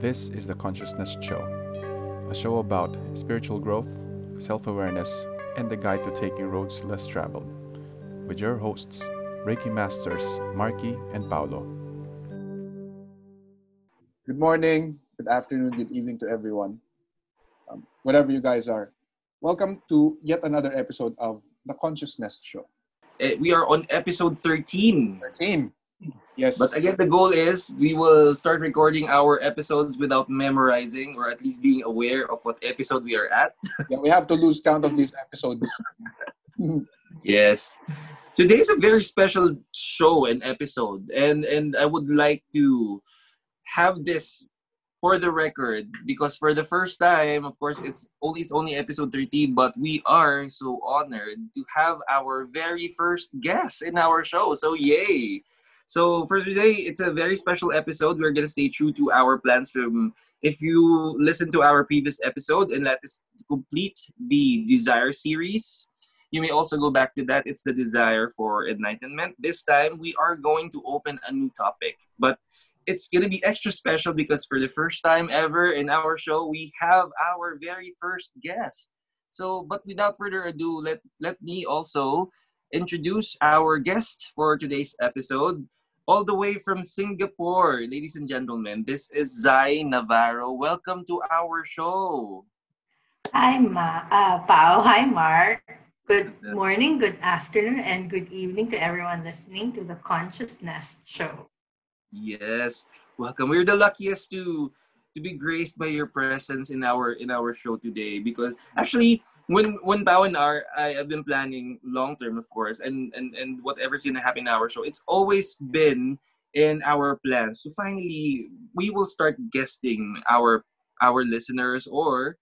This is the Conscious Nest Show, a show about spiritual growth, self awareness, and the guide to taking roads less traveled, with your hosts, Reiki Masters Marky and Paolo. Good morning, good afternoon, good evening to everyone, um, wherever you guys are. Welcome to yet another episode of the Conscious Nest Show. Uh, we are on episode 13. 13. Yes. But again, the goal is we will start recording our episodes without memorizing or at least being aware of what episode we are at. yeah, we have to lose count of these episodes. yes. Today is a very special show and episode, and and I would like to have this for the record because for the first time, of course, it's only it's only episode 13, but we are so honored to have our very first guest in our show. So yay! So for today, it's a very special episode. We're gonna stay true to our plans from if you listen to our previous episode and let us complete the desire series. You may also go back to that. It's the desire for enlightenment. This time we are going to open a new topic, but it's going to be extra special because for the first time ever in our show, we have our very first guest. So, but without further ado, let, let me also introduce our guest for today's episode. All the way from Singapore, ladies and gentlemen, this is Zai Navarro. Welcome to our show. Hi, Ma, uh, Pao. Hi, Mark. Good morning, good afternoon, and good evening to everyone listening to the Conscious Nest Show. Yes, welcome. We're the luckiest to to be graced by your presence in our in our show today. Because actually when when Pao and I, I have been planning long term of course and and and whatever's gonna happen in our show it's always been in our plans. So finally we will start guesting our our listeners or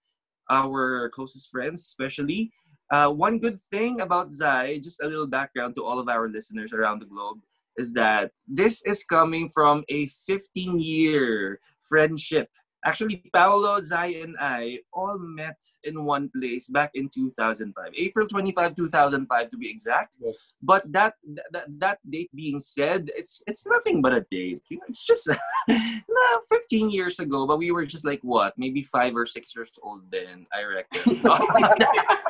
our closest friends especially. Uh, one good thing about Zai, just a little background to all of our listeners around the globe, is that this is coming from a 15 year friendship. Actually, Paolo, Zai, and I all met in one place back in 2005, April 25, 2005 to be exact. yes. But that, that that date being said, it's it's nothing but a date. You know, it's just no, 15 years ago, but we were just like what, maybe five or six years old then, I reckon.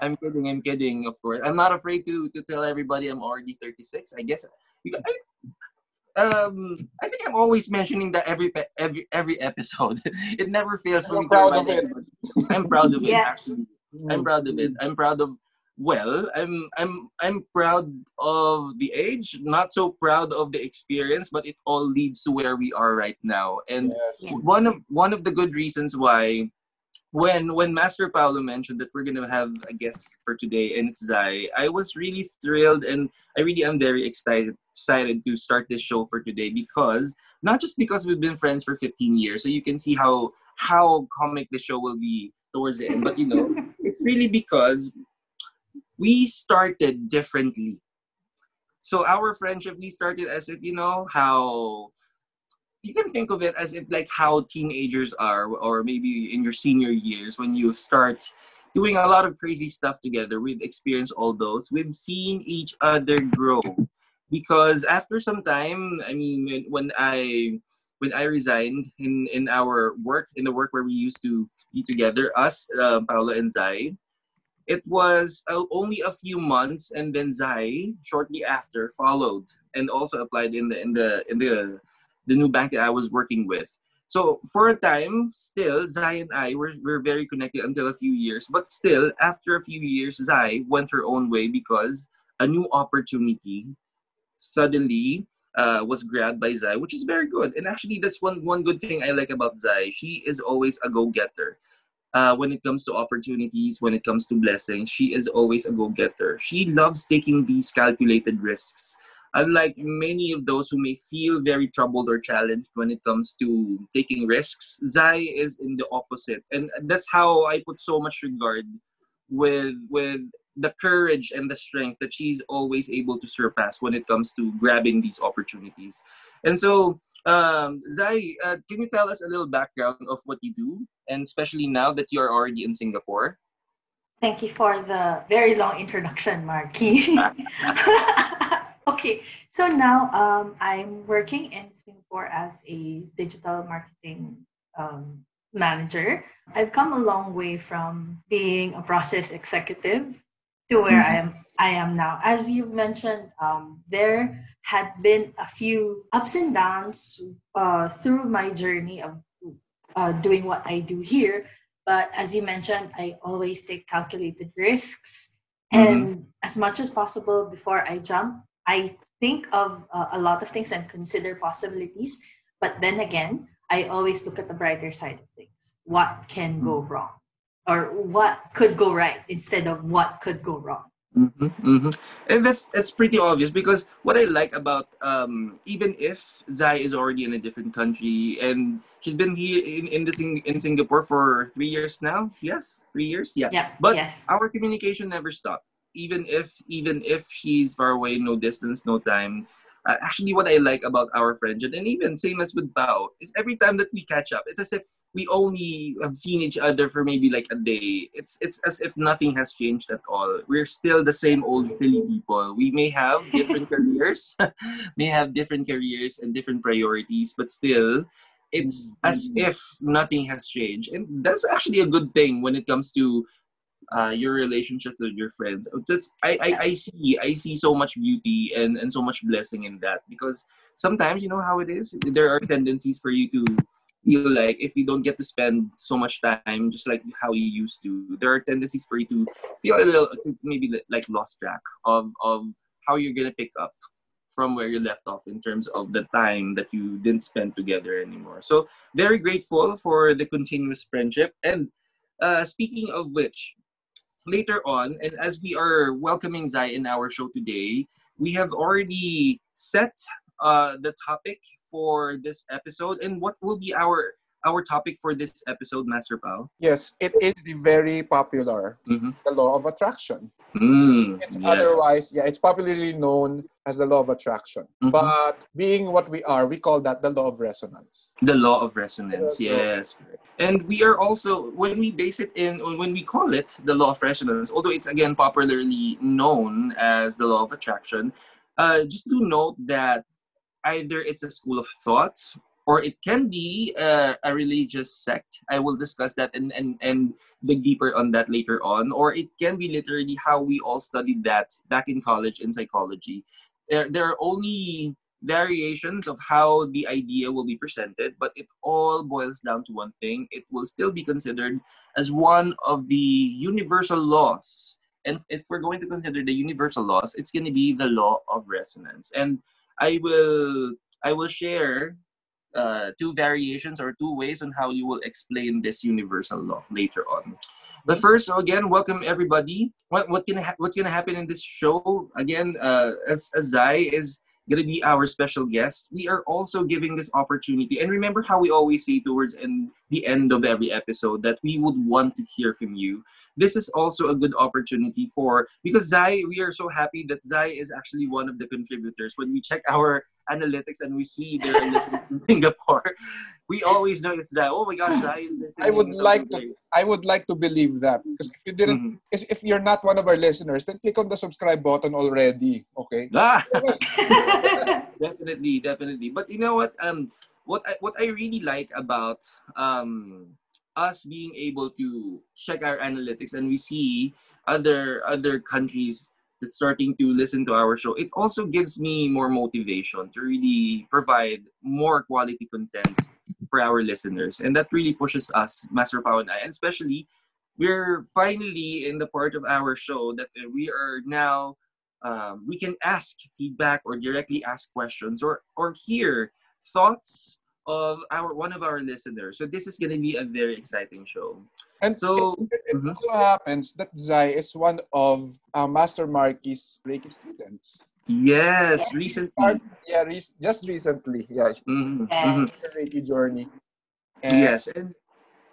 I'm kidding. I'm kidding. Of course, I'm not afraid to to tell everybody I'm already 36. I guess. I, um, I think I'm always mentioning that every every every episode. it never fails for You're me. to proud of it. everybody. I'm proud of it. Yeah. Actually, I'm proud of it. I'm proud of. Well, I'm I'm I'm proud of the age. Not so proud of the experience, but it all leads to where we are right now. And Yes. one of one of the good reasons why when when Master Paolo mentioned that we're gonna have a guest for today and it's Zai, I was really thrilled and I really am very excited excited to start this show for today because not just because we've been friends for 15 years, so you can see how how comic the show will be towards the end, but you know, it's really because we started differently. So our friendship, we started as if you know how you can think of it as if like how teenagers are or maybe in your senior years when you start doing a lot of crazy stuff together we've experienced all those. We've seen each other grow. Because after some time i mean when, i when i resigned in in our work in the work where we used to be together us uh, paolo and zai it was uh, only a few months and then zai shortly after followed and also applied in the in the in the the new bank that I was working with. So for a time, still Zai and I were, were very connected until a few years. But still, after a few years, Zai went her own way because a new opportunity suddenly uh, was grabbed by Zai, which is very good. And actually, that's one one good thing I like about Zai. She is always a go getter. Uh, when it comes to opportunities, when it comes to blessings, she is always a go getter. She loves taking these calculated risks unlike many of those who may feel very troubled or challenged when it comes to taking risks, Zai is in the opposite. And that's how I put so much regard with with the courage and the strength that she's always able to surpass when it comes to grabbing these opportunities. And so, um, Zai, uh, can you tell us a little background of what you do, and especially now that you are already in Singapore? Thank you for the very long introduction, Marky. Okay, so now um, I'm working in Singapore as a digital marketing um, manager. I've come a long way from being a process executive to where I am I am now. As you've mentioned, um, there had been a few ups and downs uh, through my journey of uh, doing what I do here. But as you mentioned, I always take calculated risks. And as much as possible before I jump, I think of uh, a lot of things and consider possibilities. But then again, I always look at the brighter side of things. What can go wrong? Or what could go right instead of what could go wrong? Mm-hmm, mm-hmm. And that's that's pretty obvious because what I like about um, even if Zai is already in a different country and she's been here in in, Sing- in Singapore for three years now. Yes, three years. Yeah. Yeah. But yes. our communication never stopped. Even if even if she's far away, no distance, no time. Uh, actually, what I like about our friendship, and even same as with Pao, is every time that we catch up, it's as if we only have seen each other for maybe like a day. It's it's as if nothing has changed at all. We're still the same old silly people. We may have different careers, may have different careers and different priorities, but still, it's as if nothing has changed, and that's actually a good thing when it comes to uh, your relationships with your friends. That's I, I, I see I see so much beauty and, and so much blessing in that because sometimes you know how it is. There are tendencies for you to feel like if you don't get to spend so much time just like how you used to, there are tendencies for you to feel a little maybe like lost track of of how you're gonna pick up from where you left off in terms of the time that you didn't spend together anymore. So very grateful for the continuous friendship and uh, speaking of which, later on, and as we are welcoming Zai in our show today, we have already set uh, the topic for this episode. And what will be our our topic for this episode, Master Pao? Yes, it is the very popular Mhm. the law of attraction. Mm, It's yes. otherwise, yeah, it's popularly known as the law of attraction. Mhm. But being what we are, we call that the law of resonance. The law of resonance, Yeah, yes. And we are also, when we base it in, when we call it the law of resonance, although it's again popularly known as the law of attraction, uh, just do note that either it's a school of thought or it can be a, a religious sect. I will discuss that and, and, and dig deeper on that later on. Or it can be literally how we all studied that back in college in psychology. There, there are only variations of how the idea will be presented, but it all boils down to one thing. It will still be considered as one of the universal laws. And if we're going to consider the universal laws, it's going to be the law of resonance. And I will I will share uh, two variations or two ways on how you will explain this universal law later on. But first, so again, welcome everybody. What what gonna ha- what's gonna happen in this show? Again, uh, as as Zai is gonna be our special guest, we are also giving this opportunity. And remember how we always say towards in the end of every episode that we would want to hear from you. This is also a good opportunity for because Zai, we are so happy that Zai is actually one of the contributors. When we check our analytics and we see they're in Singapore, we always know that. Oh my gosh, Zai is. I would like to great. I would like to believe that because if you didn't Mhm. is if you're not one of our listeners, then click on the subscribe button already. Okay. Ah! definitely definitely but you know what um what I, what I really like about um us being able to check our analytics and we see other other countries that's starting to listen to our show it also gives me more motivation to really provide more quality content for our listeners. And that really pushes us master Pao and i. And especially we're finally in the part of our show that we are now um, we can ask feedback or directly ask questions or or hear thoughts of our one of our listeners. So this is going to be a very exciting show. And So it, it Mhm. also happens that Zai is one of uh, Master Marky's Reiki students. yes, Yes. recently. Start, yeah, re- just recently. Yeah, Mhm, mhm. yes. her Reiki journey. And Yes, and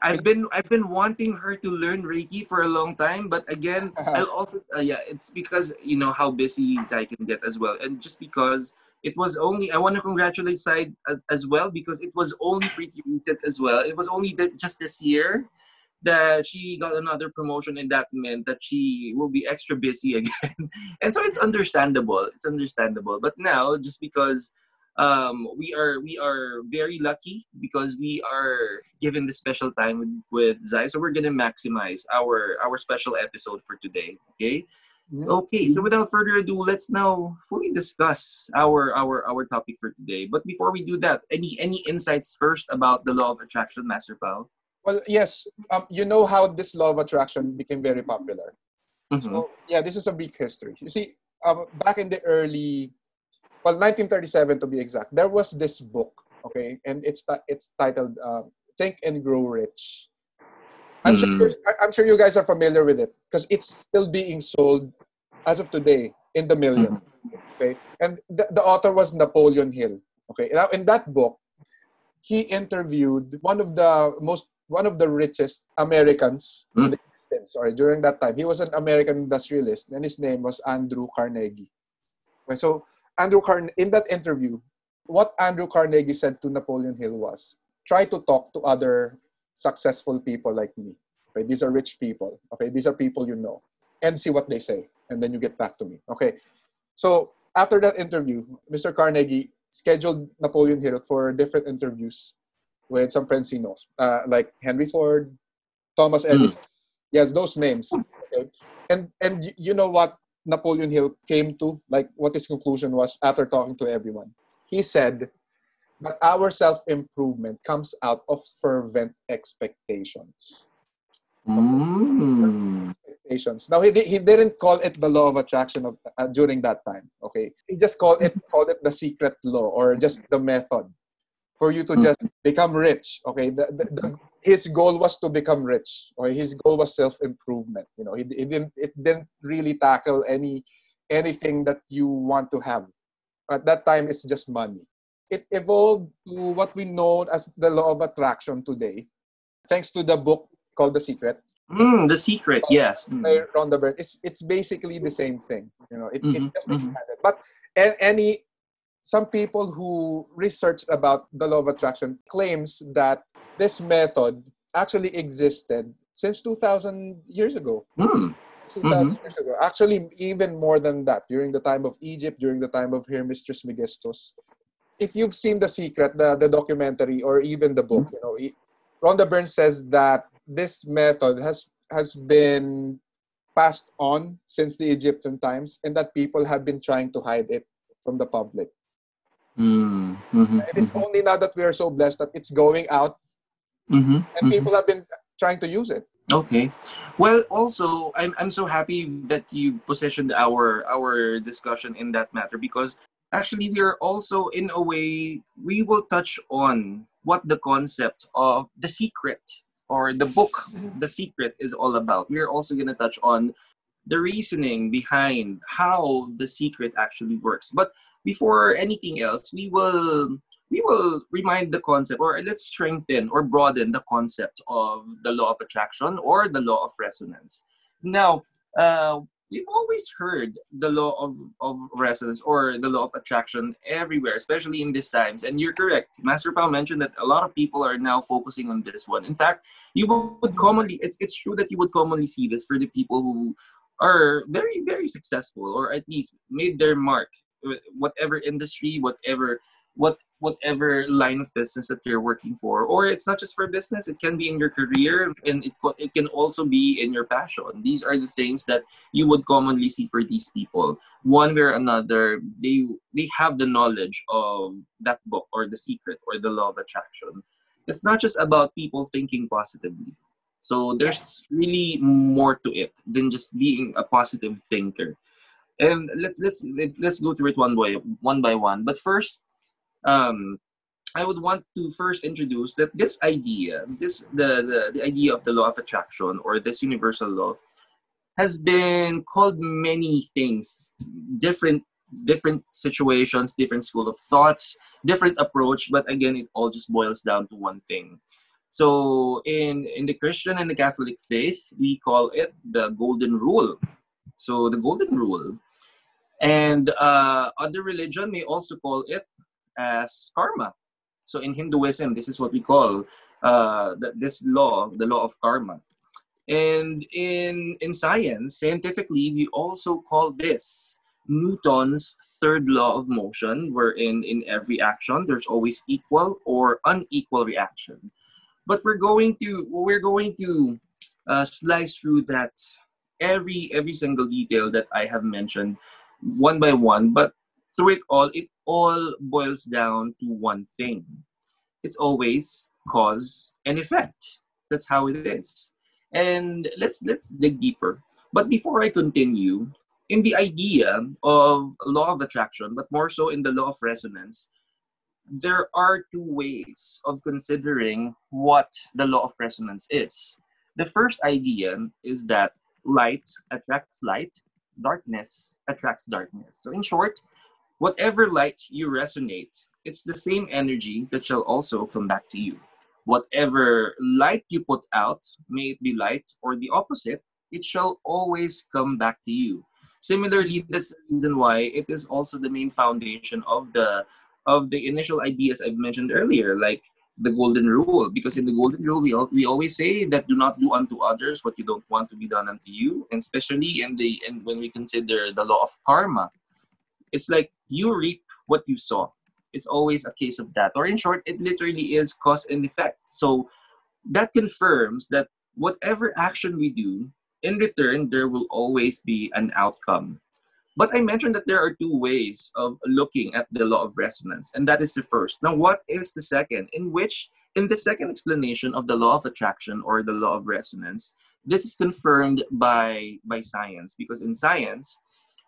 I've been I've been wanting her to learn Reiki for a long time, but again, I'll also uh, yeah, it's because you know how busy Zai can get as well, and just because it was only I want to congratulate Zai as well because it was only pretty recent as well. It was only that just this year that she got another promotion and that meant that she will be extra busy again. and so it's understandable. It's understandable. But now just because um, we are we are very lucky because we are given the special time with, with Zai. So we're gonna maximize our our special episode for today. Okay. Okay, so without further ado, let's now fully discuss our our our topic for today. But before we do that, any any insights first about the law of attraction, Master Pao? Well, yes. Um, you know how this law of attraction became very popular. Mhm. So yeah, this is a brief history. You see, um, back in the early, well, 1937 to be exact, there was this book, okay, and it's it's titled uh, "Think and Grow Rich." I'm sure Mm. I- I'm sure you guys are familiar with it because it's still being sold as of today in the million. Okay, and the, the author was Napoleon Hill. Okay, now in that book, he interviewed one of the most one of the richest Americans in Mm. the existence. Sorry, during that time, he was an American industrialist, and his name was Andrew Carnegie. Okay, so Andrew Carn in that interview, what Andrew Carnegie said to Napoleon Hill was, "Try to talk to other successful people like me. Okay, these are rich people. Okay, these are people you know, and see what they say, and then you get back to me. Okay, so after that interview, Mr. Carnegie scheduled Napoleon Hill for different interviews with some friends he knows, uh, like Henry Ford, Thomas Mm. Edison. Yes, those names. Okay, and and you know what Napoleon Hill came to, like what his conclusion was after talking to everyone. He said that our self improvement comes out of fervent expectations. Mm. Now he, he didn't call it the law of attraction of, uh, during that time. Okay, he just called it called it the secret law or just the method for you to Mm. just become rich. Okay, the, the, the, his goal was to become rich. Okay, his goal was self improvement. You know, he, he didn't it didn't really tackle any anything that you want to have. At that time, it's just money. It evolved to what we know as the law of attraction today, thanks to the book called The Secret Mm, the secret, yes. Mm. by Rhonda Byrne. It's it's basically the same thing. You know, it, it Mhm, just mhm. expanded. But a- any some people who researched about the law of attraction claims that this method actually existed since 2000 years ago. Mm. 2000 years ago. Actually, even more than that, during the time of Egypt, during the time of Hermes Trismegistus. If you've seen The Secret, the, the documentary, or even the book, you know, Rhonda Byrne says that this method has has been passed on since the Egyptian times, and that people have been trying to hide it from the public. Mm. Mhm, It is only now that we are so blessed that it's going out, mhm, and mhm. people have been trying to use it. Okay. Well, also, I'm I'm so happy that you positioned our our discussion in that matter because actually we are also in a way we will touch on what the concept of the secret or the book the secret is all about. We are also going to touch on the reasoning behind how the secret actually works. But before anything else, we will we will remind the concept or let's strengthen or broaden the concept of the law of attraction or the law of resonance now uh, we've always heard the law of, of resonance or the law of attraction everywhere especially in these times and you're correct. Master Pao mentioned that a lot of people are now focusing on this one. In fact you would commonly it's, it's true that you would commonly see this for the people who are very very successful or at least made their mark uh, whatever industry whatever what whatever line of business that you're working for. Or it's not just for business it can be in your career and it, it can also be in your passion. These are the things that you would commonly see for these people. One way or another they they have the knowledge of that book or the secret or the law of attraction. It's not just about people thinking positively. So there's really more to it than just being a positive thinker. And let's let's let's go through it one by one by one. But first um, I would want to first introduce that this idea, this the, the, the idea of the law of attraction or this universal law, has been called many things, different different situations, different school of thoughts, different approach. But again, it all just boils down to one thing. So in in the Christian and the Catholic faith, we call it the golden rule. So the golden rule, and uh, other religion may also call it as karma. So in Hinduism, this is what we call uh, th- this law, the law of karma. And in, in science, scientifically, we also call this Newton's third law of motion, wherein in every action there's always equal or unequal reaction. But we're going to we're going to uh, slice through that every every single detail that I have mentioned one by one. But through it all, it all boils down to one thing. It's always cause and effect. That's how it is. And let's let's dig deeper. But before I continue, in the idea of law of attraction, but more so in the law of resonance, there are two ways of considering what the law of resonance is. The first idea is that light attracts light, darkness attracts darkness. So, in short, whatever light you resonate, it's the same energy that shall also come back to you whatever light you put out, may it be light or the opposite, it shall always come back to you. Similarly, that's the reason why it is also the main foundation of the of the initial ideas I've mentioned earlier, like the golden rule. Because in the golden rule, we, we always say that do not do unto others what you don't want to be done unto you, and especially in the and when we consider the law of karma, it's like you reap what you sow it's always a case of that. Or in short, it literally is cause and effect. So that confirms that whatever action we do, in return, there will always be an outcome. But I mentioned that there are two ways of looking at the law of resonance, and that is the first. Now, what is the second? In which, in the second explanation of the law of attraction or the law of resonance, this is confirmed by, by science, because in science,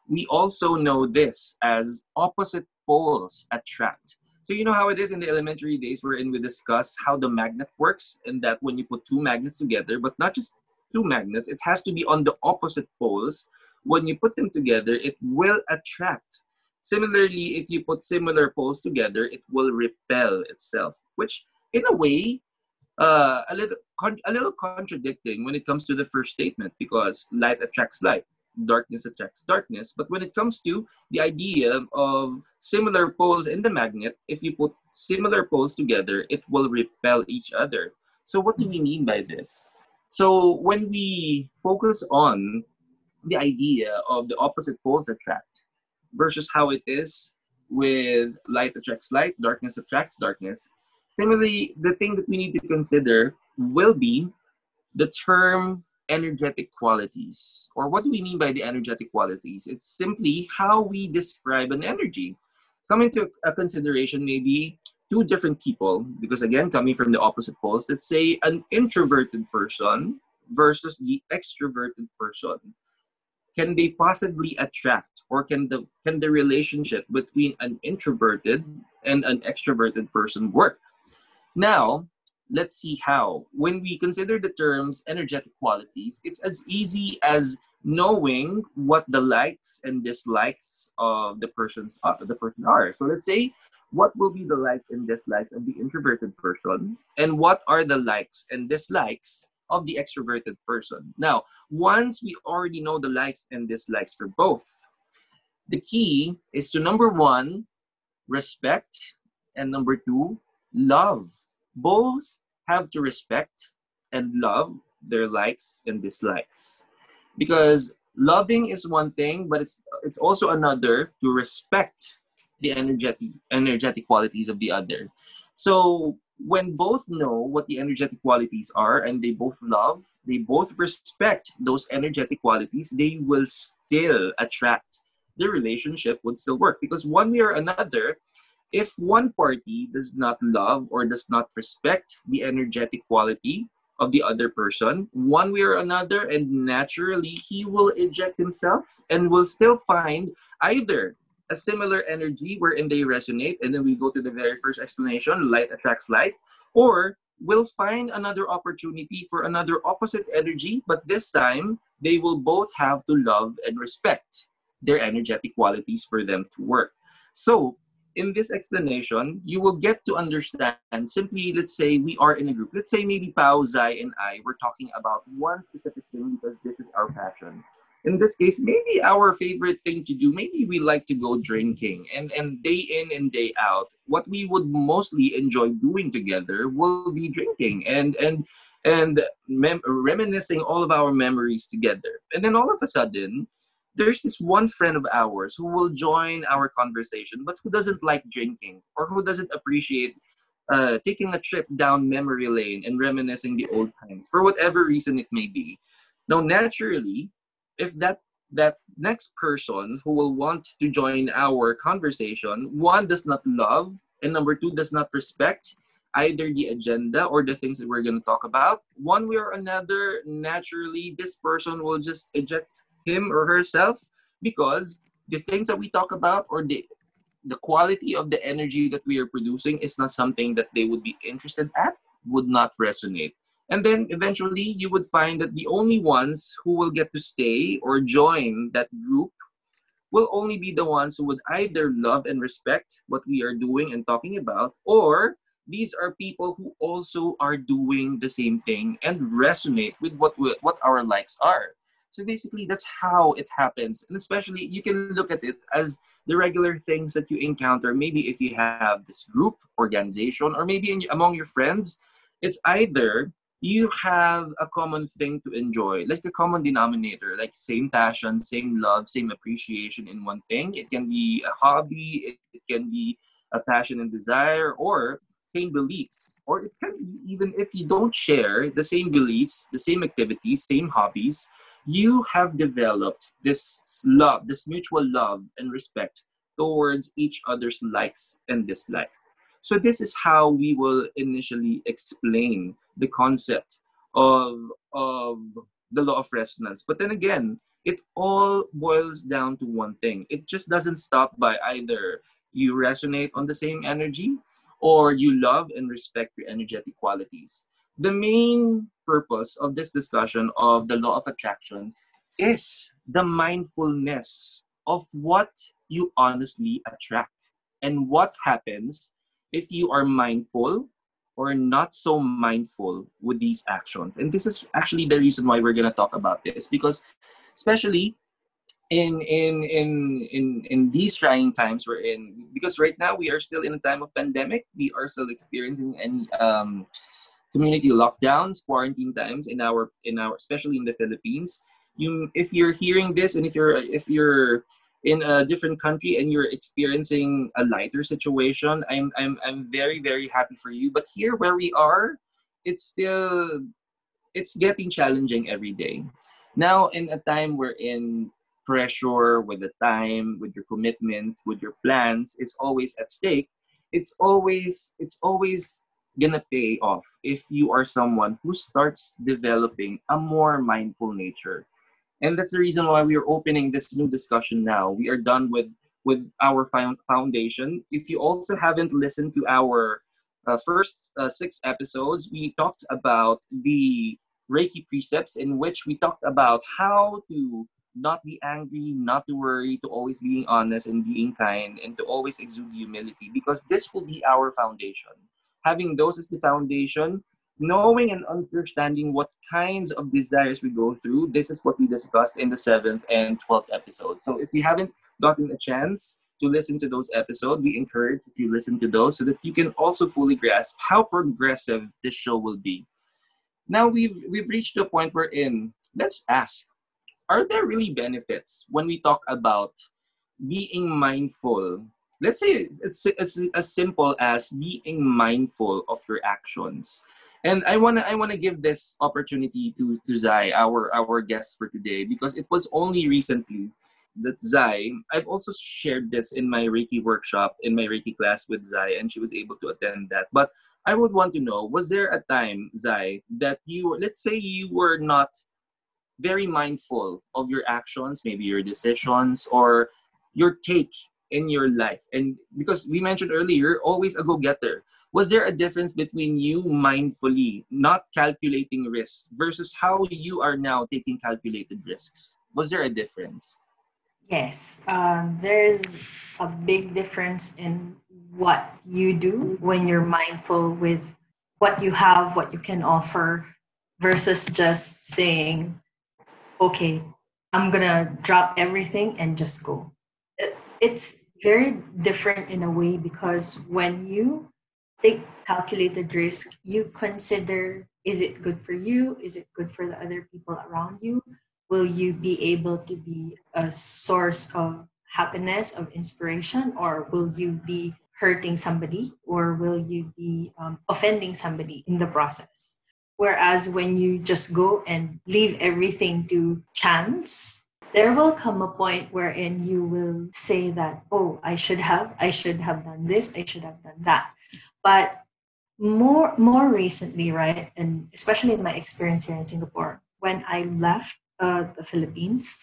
we also know this as opposite poles attract. So you know how it is in the elementary days wherein we discuss how the magnet works and that when you put two magnets together, but not just two magnets, it has to be on the opposite poles. When you put them together, it will attract. Similarly, if you put similar poles together, it will repel itself, which in a way, uh, a little a little contradicting when it comes to the first statement because light attracts light darkness attracts darkness. But when it comes to the idea of similar poles in the magnet, if you put similar poles together, it will repel each other. So, what do we mean by this? So, when we focus on the idea of the opposite poles attract versus how it is with light attracts light, darkness attracts darkness, similarly, the thing that we need to consider will be the term energetic qualities. Or what do we mean by the energetic qualities? It's simply how we describe an energy. Coming to a consideration, maybe two different people, because again, coming from the opposite poles, let's say an introverted person versus the extroverted person. Can they possibly attract, or can the can the relationship between an introverted and an extroverted person work? Now, let's see how. When we consider the terms energetic qualities, it's as easy as knowing what the likes and dislikes of the person's uh, the person are. So let's say what will be the likes and dislikes of the introverted person and what are the likes and dislikes of the extroverted person. Now, once we already know the likes and dislikes for both, the key is to number 1 respect and number 2 love both have to respect and love their likes and dislikes. Because loving is one thing but it's it's also another to respect the energetic energetic qualities of the other. So when both know what the energetic qualities are and they both love they both respect those energetic qualities they will still attract the relationship would still work. Because one way or another if one party does not love or does not respect the energetic quality of the other person, one way or another, and naturally he will eject himself and will still find either a similar energy wherein they resonate, and then we go to the very first explanation light attracts light, or will find another opportunity for another opposite energy, but this time they will both have to love and respect their energetic qualities for them to work. So, in this explanation, you will get to understand simply, let's say we are in a group. Let's say maybe Pao, Zai, and I, we're talking about one specific thing because this is our passion. In this case, maybe our favorite thing to do, maybe we like to go drinking and, and day in and day out, what we would mostly enjoy doing together will be drinking. And and and mem- reminiscing all of our memories together. And then all of a sudden, there's this one friend of ours who will join our conversation, but who doesn't like drinking or who doesn't appreciate uh, taking a trip down memory lane and reminiscing the old times for whatever reason it may be. Now, naturally, if that that next person who will want to join our conversation, one does not love, and number two does not respect either the agenda or the things that we're going to talk about. One way or another, naturally, this person will just eject him or herself because the things that we talk about or the the quality of the energy that we are producing is not something that they would be interested at, would not resonate. And then eventually you would find that the only ones who will get to stay or join that group will only be the ones who would either love and respect what we are doing and talking about, or these are people who also are doing the same thing and resonate with what we, what our likes are. So basically, that's how it happens. And especially, you can look at it as the regular things that you encounter. Maybe if you have this group, organization, or maybe in, among your friends, it's either you have a common thing to enjoy, like a common denominator, like same passion, same love, same appreciation in one thing. It can be a hobby, it, it can be a passion and desire, or same beliefs. Or it can be even if you don't share the same beliefs, the same activities, same hobbies, you have developed this love, this mutual love and respect towards each other's likes and dislikes. So this is how we will initially explain the concept of, of the law of resonance. But then again, it all boils down to one thing. It just doesn't stop by either you resonate on the same energy or you love and respect your energetic qualities. The main purpose of this discussion of the law of attraction is the mindfulness of what you honestly attract and what happens if you are mindful or not so mindful with these actions. And this is actually the reason why we're going to talk about this because especially in in in in in these trying times we're in because right now we are still in a time of pandemic we are still experiencing any um community lockdowns quarantine times in our in our especially in the philippines. You if you're hearing this and if you're if you're in a different country and you're experiencing a lighter situation i'm i'm i'm very very happy for you. But here where we are it's still it's getting challenging every day. Now in a time we're in pressure, with the time, with your commitments, with your plans, it's always at stake. It's always it's always gonna pay off if you are someone who starts developing a more mindful nature. And that's the reason why we are opening this new discussion now. We are done with with our foundation. If you also haven't listened to our uh, first uh, six episodes, we talked about the Reiki precepts, in which we talked about how to not be angry, not to worry, to always being honest and being kind, and to always exude humility because this will be our foundation. Having those as the foundation, knowing and understanding what kinds of desires we go through, this is what we discussed in the seventh and twelfth episode. So if you haven't gotten a chance to listen to those episodes, we encourage you listen to those so that you can also fully grasp how progressive this show will be. Now we've we've reached the point we're in. Let's ask are there really benefits when we talk about being mindful? Let's say it's as, as simple as being mindful of your actions. And I wanna I wanna give this opportunity to, to Zai, our our guest for today, because it was only recently that Zai, I've also shared this in my Reiki workshop, in my Reiki class with Zai, and she was able to attend that. But I would want to know, was there a time, Zai, that you were let's say you were not very mindful of your actions, maybe your decisions or your take in your life. And because we mentioned earlier, always a go getter. Was there a difference between you mindfully not calculating risks versus how you are now taking calculated risks? Was there a difference? Yes, um, there's a big difference in what you do when you're mindful with what you have, what you can offer, versus just saying, okay, I'm gonna drop everything and just go. It's very different in a way because when you take calculated risk, you consider is it good for you? Is it good for the other people around you? Will you be able to be a source of happiness, of inspiration, or will you be hurting somebody, or will you be um, offending somebody in the process? Whereas when you just go and leave everything to chance, there will come a point wherein you will say that, oh, I should have, I should have done this, I should have done that. But more more recently, right, and especially in my experience here in Singapore, when I left uh, the Philippines,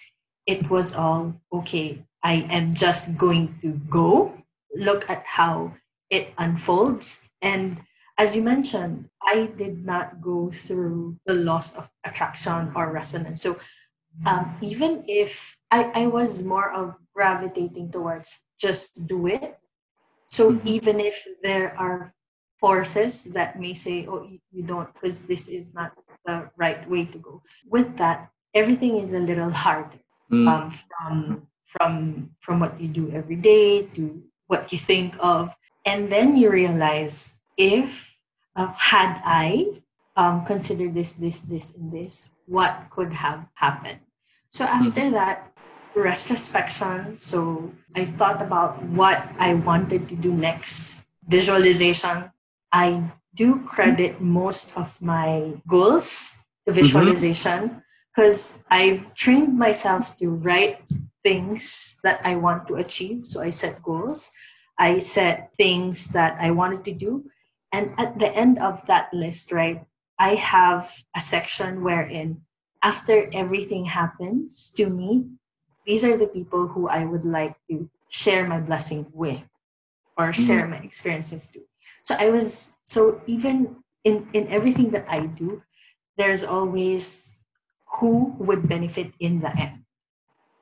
it was all okay. I am just going to go. Look at how it unfolds. And as you mentioned, I did not go through the loss of attraction or resonance. So um, even if I, I was more of gravitating towards just do it. So mm-hmm. even if there are forces that may say, oh, you, you don't, because this is not the right way to go. With that, everything is a little harder mm. um, from from from what you do every day to what you think of, and then you realize if uh, had I um, considered this, this, this, and this, what could have happened? So after mm-hmm. that retrospection, so I thought about what I wanted to do next. Visualization. I do credit most of my goals to mm-hmm. visualization because mm-hmm. I've trained myself to write things that I want to achieve. So I set goals. I set things that I wanted to do. And at the end of that list, right, I have a section wherein after everything happens to me, these are the people who I would like to share my blessing with or mm-hmm. share my experiences to. So I was so even in in everything that I do, there's always who would benefit in the end.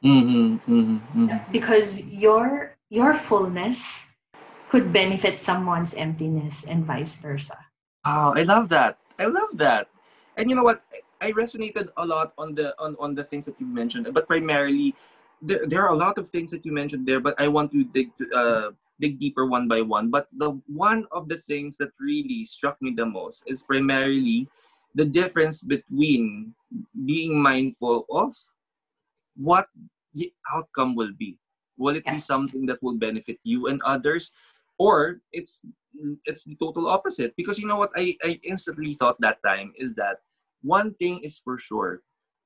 Mm-hmm, mm-hmm, mm-hmm. Because your your fullness could benefit someone's emptiness and vice versa. Oh, I love that. I love that. And you know what? I resonated a lot on the on, on the things that you mentioned, but primarily there, there are a lot of things that you mentioned there, but I want to dig uh, dig deeper one by one. But the one of the things that really struck me the most is primarily the difference between being mindful of what the outcome will be. Will it yeah. be something that will benefit you and others? Or it's it's the total opposite. Because you know what I, I instantly thought that time is that one thing is for sure.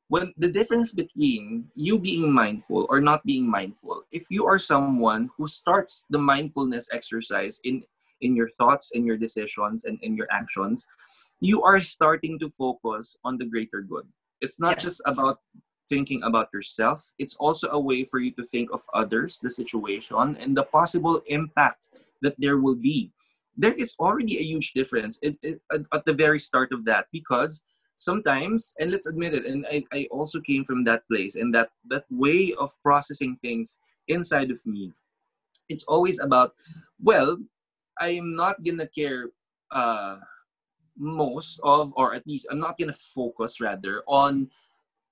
When the difference between you being mindful or not being mindful. If you are someone who starts the mindfulness exercise in in your thoughts and your decisions and in your actions you are starting to focus on the greater good. It's not just about thinking about yourself. It's also a way for you to think of others the situation and the possible impact that there will be. There is already a huge difference it, at the very start of that because sometimes and let's admit it and I, I also came from that place and that that way of processing things inside of me it's always about well i am not gonna care uh most of or at least i'm not gonna focus rather on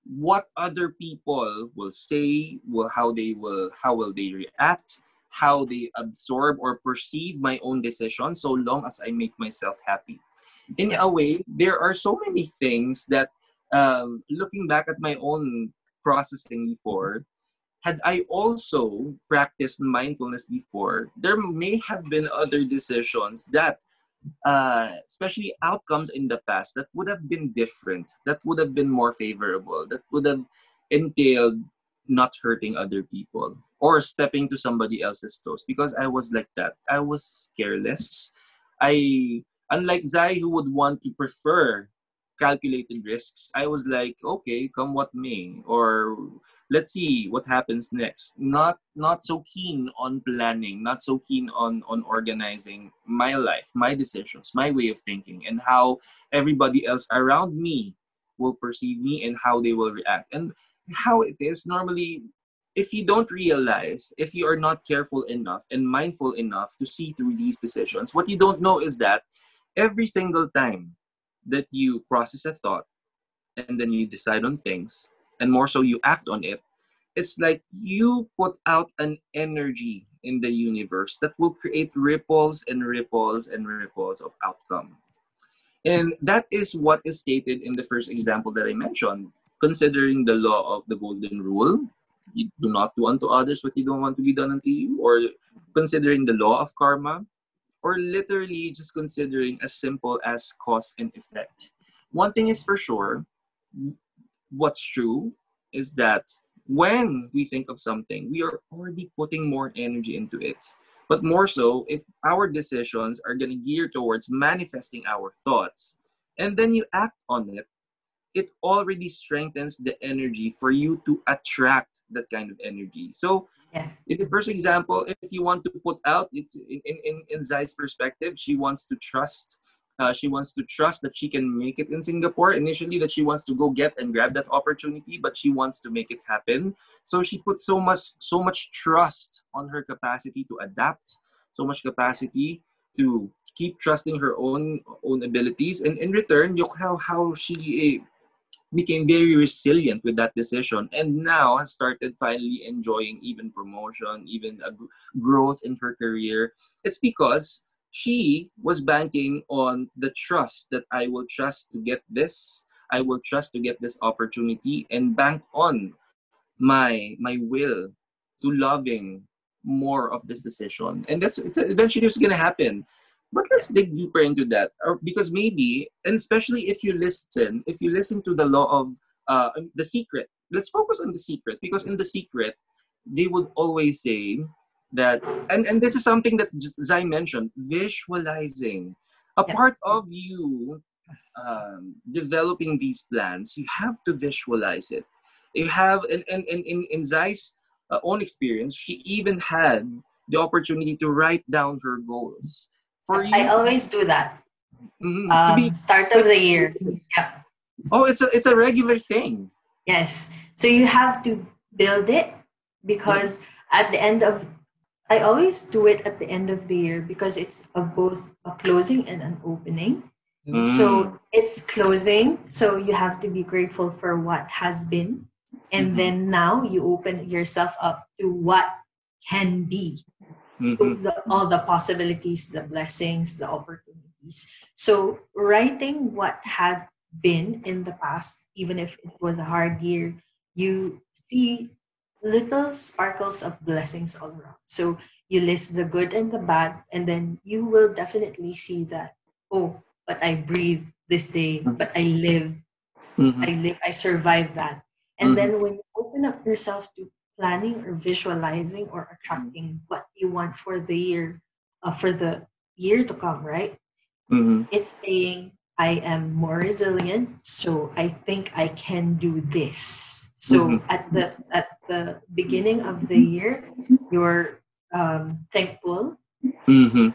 what other people will say will how they will how will they react how they absorb or perceive my own decision so long as i make myself happy in a way, there are so many things that, um, looking back at my own processing before, had I also practiced mindfulness before, there may have been other decisions that, uh, especially outcomes in the past, that would have been different, that would have been more favorable, that would have entailed not hurting other people or stepping to somebody else's toes because I was like that. I was careless. I unlike Zai who would want to prefer calculated risks, I was like, okay, come what may, or let's see what happens next. Not not so keen on planning, not so keen on on organizing my life, my decisions, my way of thinking, and how everybody else around me will perceive me and how they will react. And how it is normally if you don't realize, if you are not careful enough and mindful enough to see through these decisions, what you don't know is that every single time that you process a thought and then you decide on things and more so you act on it it's like you put out an energy in the universe that will create ripples and ripples and ripples of outcome And that is what is stated in the first example that I mentioned. Considering the law of the golden rule, you do not do unto others what you don't want to be done unto you, or considering the law of karma, or literally just considering as simple as cause and effect. One thing is for sure, what's true is that when we think of something, we are already putting more energy into it. But more so, if our decisions are going to gear towards manifesting our thoughts, and then you act on it, it already strengthens the energy for you to attract that kind of energy. So, Yes. in the first example, if you want to put out, it's in, in, in Zai's perspective, she wants to trust uh, she wants to trust that she can make it in Singapore. Initially, that she wants to go get and grab that opportunity, but she wants to make it happen. So she puts so much so much trust on her capacity to adapt, so much capacity to keep trusting her own own abilities. And in return, look how how she eh, became very resilient with that decision, and now has started finally enjoying even promotion, even a growth in her career. It's because she was banking on the trust that I will trust to get this, I will trust to get this opportunity, and bank on my my will to loving more of this decision. And that's eventually it's gonna happen. But let's dig deeper into that, or because maybe, and especially if you listen, if you listen to the law of uh, the secret. Let's focus on the secret because in the secret, they would always say that and and this is something that Zai mentioned visualizing a Yeah. part of you um, developing these plans you have to visualize it you have and and, and in, in Zai's uh, own experience she even had the opportunity to write down her goals for you I always do that. Mhm, Um, be start of the year. Yeah. oh it's a it's a regular thing Yes. So you have to build it because at the end of I always do it at the end of the year because it's a both a closing and an opening. Mm. So it's closing, so you have to be grateful for what has been. And Mhm. then now you open yourself up to what can be, Mhm. the, all the possibilities, the blessings, the opportunities. So writing what had been in the past, even if it was a hard year, you see little sparkles of blessings all around. So you list the good and the bad, and then you will definitely see that, oh, but I breathe this day, Mhm. but I live, Mhm. I live, I survive that. And Mhm. then when you open up yourself to planning or visualizing or attracting what you want for the year, uh, for the year to come, right? Mhm. It's saying, I am more resilient, so I think I can do this. So Mhm. at the at the beginning of the year, you're um, thankful, Mhm.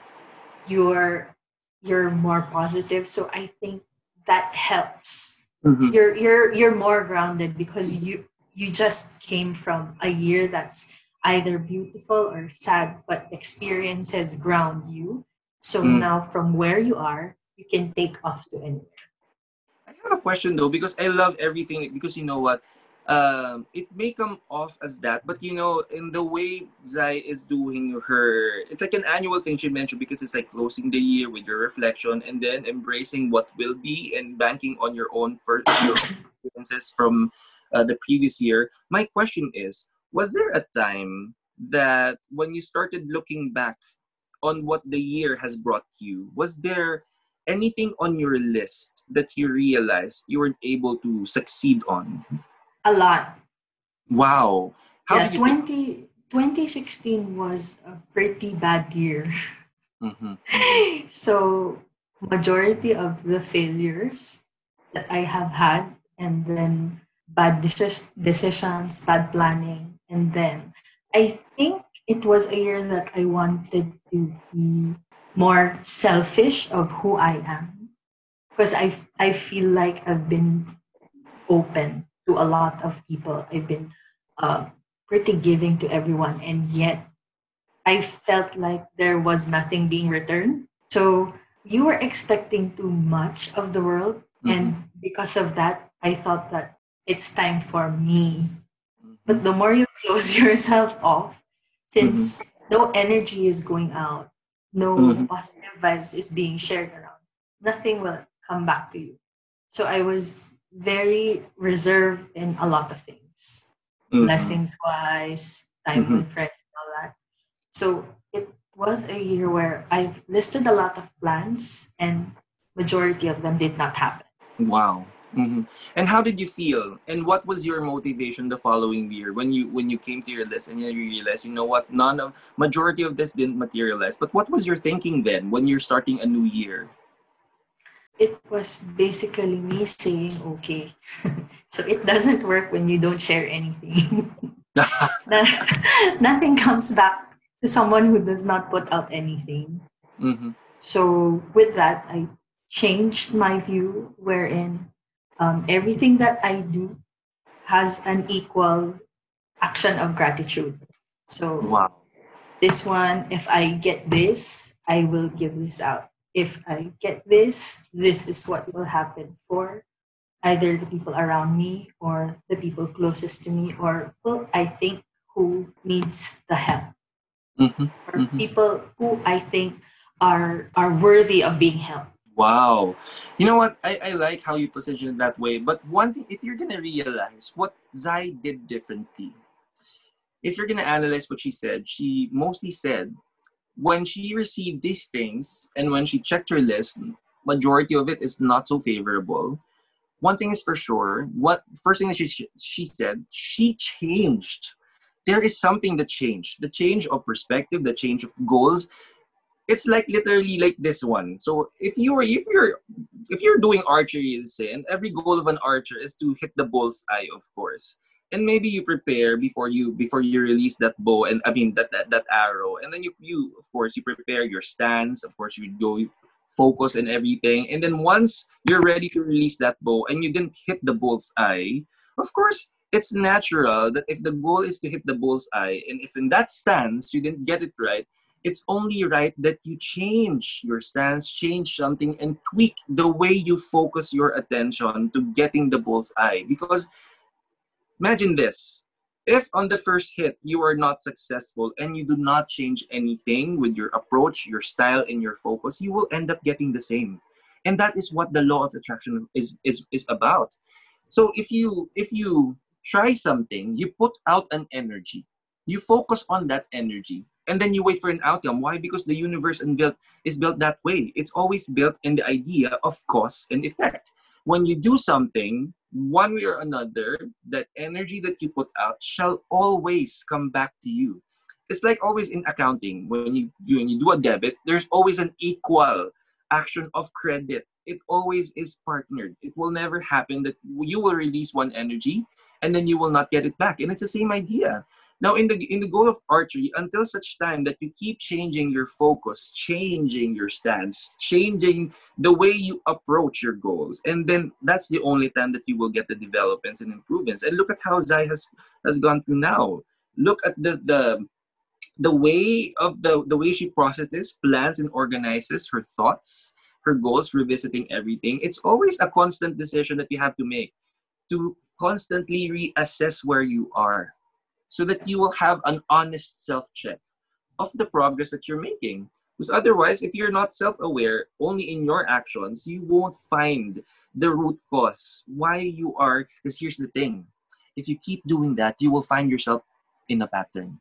you're you're more positive. So I think that helps. Mhm. You're you're you're more grounded because you you just came from a year that's either beautiful or sad, but experiences ground you. So Mm. now from where you are, you can take off to anywhere. I have a question though because I love everything because you know what um it may come off as that but you know in the way Zai is doing her it's like an annual thing she mentioned because it's like closing the year with your reflection and then embracing what will be and banking on your own per- your own experiences from uh, the previous year my question is was there a time that when you started looking back on what the year has brought you was there anything on your list that you realized you weren't able to succeed on? A lot. Wow. How yeah, did you 20, 2016 was a pretty bad year. Mhm. so majority of the failures that I have had and then bad decisions, bad planning, and then I think it was a year that I wanted to be more selfish of who I am because I, I feel like I've been open to a lot of people. I've been uh, pretty giving to everyone, and yet I felt like there was nothing being returned. So you were expecting too much of the world, and because of that, I thought that it's time for me. But the more you close yourself off, since no energy is going out, no Mhm. positive vibes is being shared around, nothing will come back to you. So I was very reserved in a lot of things, Mhm. blessings wise, time with friends, and all that. So it was a year where I've listed a lot of plans, and majority of them did not happen. Wow. Hmm And how did you feel? And what was your motivation the following year when you when you came to your list and you realized, you know what, none of majority of this didn't materialize. But what was your thinking then when you're starting a new year? It was basically me saying, okay. so it doesn't work when you don't share anything. Nothing comes back to someone who does not put out anything. hmm So with that, I changed my view wherein um, everything that I do has an equal action of gratitude. So Wow. this one, if I get this, I will give this out. If I get this, this is what will happen for either the people around me or the people closest to me or well, I think who needs the help hmm or Mhm. people who I think are are worthy of being helped. Wow. You know what? I, I like how you position it that way. But one thing, if you're going to realize what Zai did differently, if you're going to analyze what she said, she mostly said when she received these things and when she checked her list, majority of it is not so favorable. One thing is for sure, what first thing that she, she said, she changed. There is something that changed. The change of perspective, the change of goals, it's like literally like this one. So if you were if you're if you're doing archery, let's say, and every goal of an archer is to hit the bull's eye, of course. And maybe you prepare before you before you release that bow and I mean that that, that arrow. And then you you of course you prepare your stance, of course you go focus and everything. And then once you're ready to release that bow and you didn't hit the bull's eye, of course it's natural that if the goal is to hit the bull's eye and if in that stance you didn't get it right, it's only right that you change your stance, change something, and tweak the way you focus your attention to getting the bull's eye. Because imagine this if on the first hit you are not successful and you do not change anything with your approach, your style, and your focus, you will end up getting the same. And that is what the law of attraction is, is, is about. So if you if you try something, you put out an energy, you focus on that energy, and then you wait for an outcome. Why? Because the universe built is built that way. It's always built in the idea of cause and effect. When you do something, one way or another, that energy that you put out shall always come back to you. It's like always in accounting. When you when you do a debit, there's always an equal action of credit. It always is partnered. It will never happen that you will release one energy and then you will not get it back. And it's the same idea. Now, in the in the goal of archery, until such time that you keep changing your focus, changing your stance, changing the way you approach your goals, and then that's the only time that you will get the developments and improvements. And look at how Zai has has gone to now. Look at the the the way of the the way she processes, plans, and organizes her thoughts, her goals, revisiting everything. It's always a constant decision that you have to make to constantly reassess where you are so that you will have an honest self check of the progress that you're making. Because otherwise, if you're not self aware only in your actions, you won't find the root cause why you are. Because here's the thing if you keep doing that, you will find yourself in a pattern.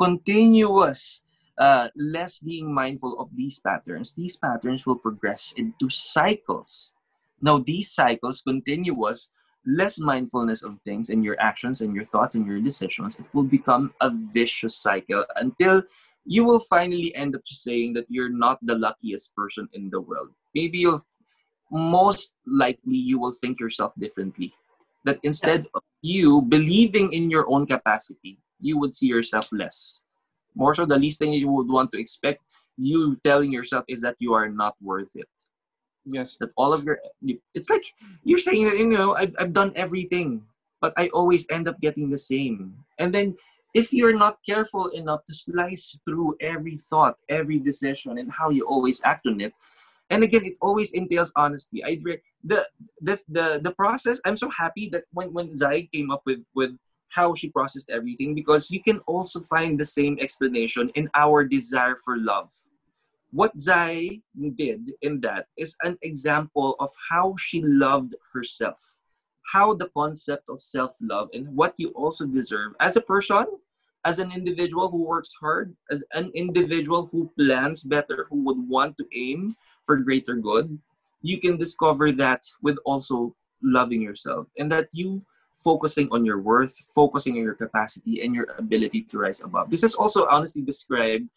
Continuous, uh, less being mindful of these patterns, these patterns will progress into cycles. Now, these cycles, continuous, less mindfulness of things and your actions and your thoughts and your decisions, it will become a vicious cycle until you will finally end up just saying that you're not the luckiest person in the world. Maybe you'll most likely you will think yourself differently. That instead of you believing in your own capacity, you would see yourself less. More so, the least thing you would want to expect you telling yourself is that you are not worth it Yes. that all of your it's like you're saying that you know I've, I've done everything but i always end up getting the same. And then if you're not careful enough to slice through every thought every decision and how you always act on it and again it always entails honesty. I the, the the the process i'm so happy that when when zai came up with with how she processed everything because you can also find the same explanation in our desire for love what Zai did in that is an example of how she loved herself, how the concept of self love and what you also deserve as a person, as an individual who works hard, as an individual who plans better, who would want to aim for greater good. You can discover that with also loving yourself and that you focusing on your worth, focusing on your capacity and your ability to rise above. This is also honestly described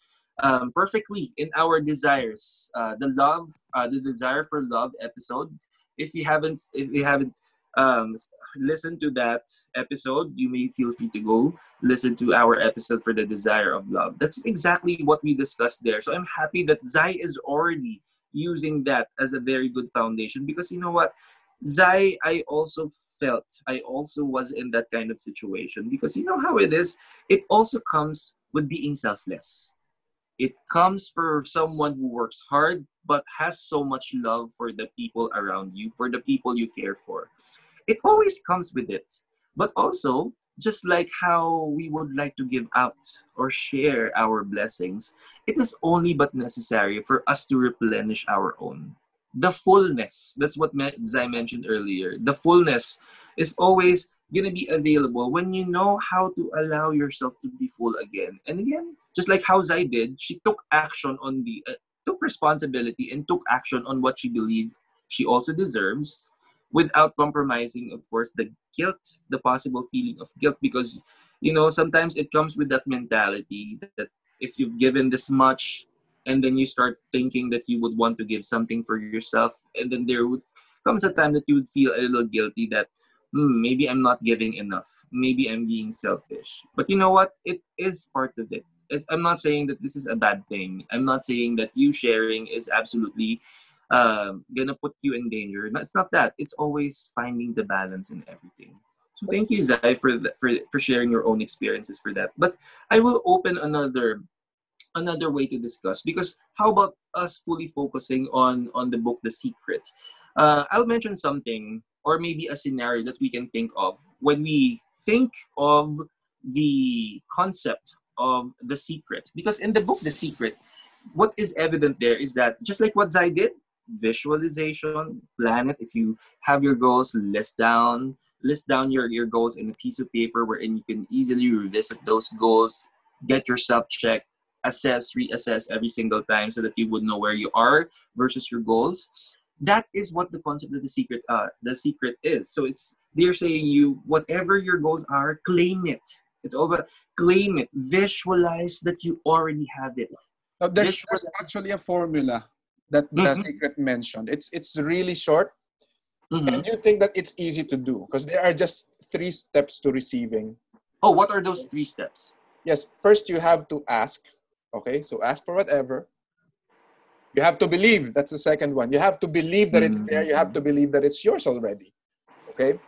um, perfectly in our desires, uh, the love, uh, the desire for love episode. If you haven't, if you haven't um, listened to that episode, you may feel free to go listen to our episode for the desire of love. That's exactly what we discussed there. So I'm happy that Zai is already using that as a very good foundation because you know what Zai, I also felt, I also was in that kind of situation because you know how it is. It also comes with being selfless. It comes for someone who works hard but has so much love for the people around you, for the people you care for. It always comes with it. But also, just like how we would like to give out or share our blessings, it is only but necessary for us to replenish our own the fullness that's what Zai mentioned earlier the fullness is always going to be available when you know how to allow yourself to be full again and again just like how Zai did she took action on the uh, took responsibility and took action on what she believed she also deserves without compromising of course the guilt the possible feeling of guilt because you know sometimes it comes with that mentality that if you've given this much and then you start thinking that you would want to give something for yourself and then there would comes a time that you would feel a little guilty that hmm, maybe i'm not giving enough. Maybe i'm being selfish. But you know what? It is part of it i'm not saying that this is a bad thing. I'm not saying that you sharing is absolutely uh, gonna put you in danger. It's not that. It's always finding the balance in everything. So thank you zai for, for for sharing your own experiences for that. But i will open another another way to discuss. Because how about us fully focusing on on the book the secret? Uh, i'll mention something or maybe a scenario that we can think of. When we think of the concept of the secret because in the book the secret what is evident there is that just like what zai did visualization plan it if you have your goals list down list down your, your goals in a piece of paper wherein you can easily revisit those goals get yourself checked assess, reassess every single time so that you would know where you are versus your goals. That is what the concept of the secret uh the secret is. So it's they're saying you whatever your goals are, claim it. It's about claim it. Visualize that you already have it. Now, there's, there's actually a formula that mm-hmm. secret mentioned. It's it's really short. Mm-hmm. And you think that it's easy to do because there are just three steps to receiving. Oh, what are those three steps? Yes, first you have to ask Okay, so ask for whatever. You have to believe. That's the second one. You have to believe that it's there. You have to believe that it's yours already. Okay,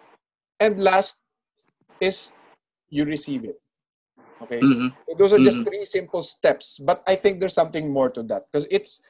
and last is you receive it. Okay, mm-hmm. those are just mm-hmm. three simple steps. But I think there's something more to that because it's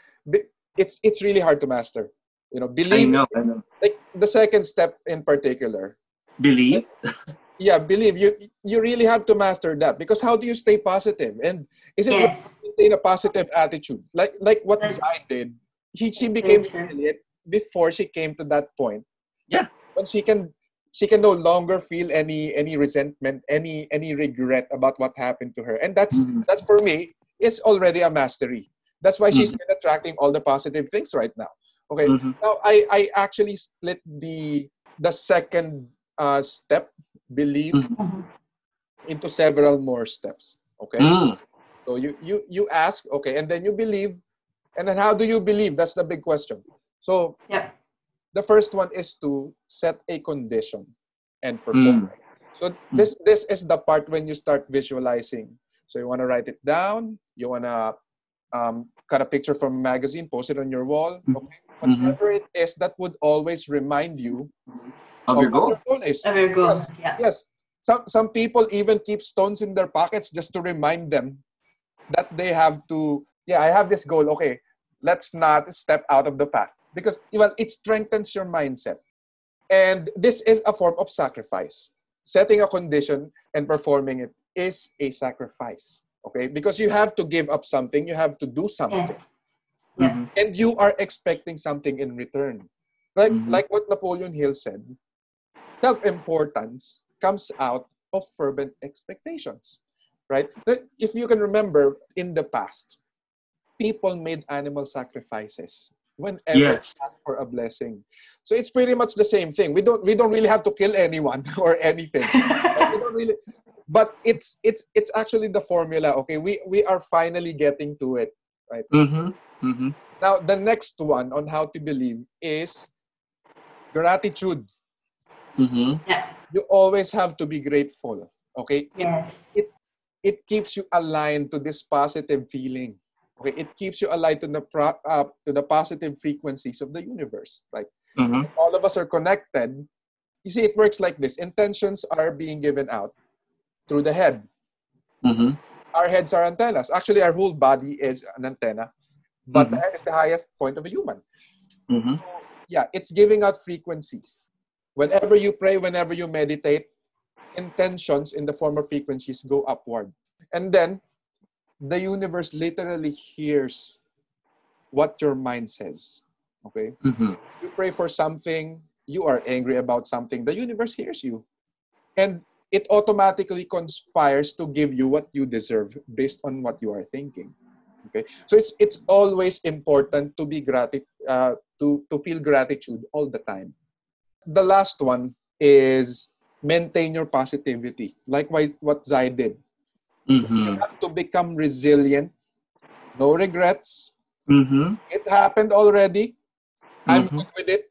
it's it's really hard to master. You know, believe. I know, I know. Like the second step in particular. Believe. yeah believe you you really have to master that because how do you stay positive and is it yes. maintain a positive attitude like like what That's, I did he she became resilient before she came to that point yeah but she can she can no longer feel any any resentment any any regret about what happened to her and that's mm-hmm. that's for me it's already a mastery that's why she's mm-hmm. attracting all the positive things right now okay mm-hmm. now i i actually split the the second uh, step believe mm-hmm. into several more steps okay mm. so you you you ask okay and then you believe and then how do you believe that's the big question so yeah the first one is to set a condition and perform mm. so mm. this this is the part when you start visualizing so you want to write it down you want to um, cut a picture from a magazine post it on your wall mm-hmm. okay mm-hmm. whatever mm-hmm. it is that would always remind you of, of your goal. Your goal is. Of your goal. Yes. Yeah. yes. Some some people even keep stones in their pockets just to remind them that they have to. Yeah, I have this goal. Okay, let's not step out of the path because well, it strengthens your mindset, and this is a form of sacrifice. Setting a condition and performing it is a sacrifice. Okay, because you have to give up something, you have to do something. Yes. Mhm. and you are expecting something in return. Like Mhm. like what Napoleon Hill said, self-importance comes out of fervent expectations, right? If you can remember in the past, people made animal sacrifices whenever Yes. for a blessing. So it's pretty much the same thing. We don't we don't really have to kill anyone or anything. we don't really but it's it's it's actually the formula okay we we are finally getting to it right? Mm-hmm. Mm-hmm. now the next one on how to believe is gratitude Mhm. yeah. you always have to be grateful okay Yes. It- it keeps you aligned to this positive feeling okay it keeps you aligned to the pro, uh, to the positive frequencies of the universe like Mhm. all of us are connected you see it works like this intentions are being given out through the head Mhm. our heads are antennas. Actually, our whole body is an antenna, but the Mhm. head is the highest point of a human. Mhm. So, yeah, it's giving out frequencies. Whenever you pray, whenever you meditate, intentions in the form of frequencies go upward. And then the universe literally hears what your mind says. Okay? Mhm. You pray for something, you are angry about something, the universe hears you. And it automatically conspires to give you what you deserve based on what you are thinking. Okay? So it's it's always important to be gratitude uh, to to feel gratitude all the time. The last one is maintain your positivity. Like what what Zai did. You Mhm. have to become resilient. No regrets. Mhm. It happened already. I'm Mhm. good with it.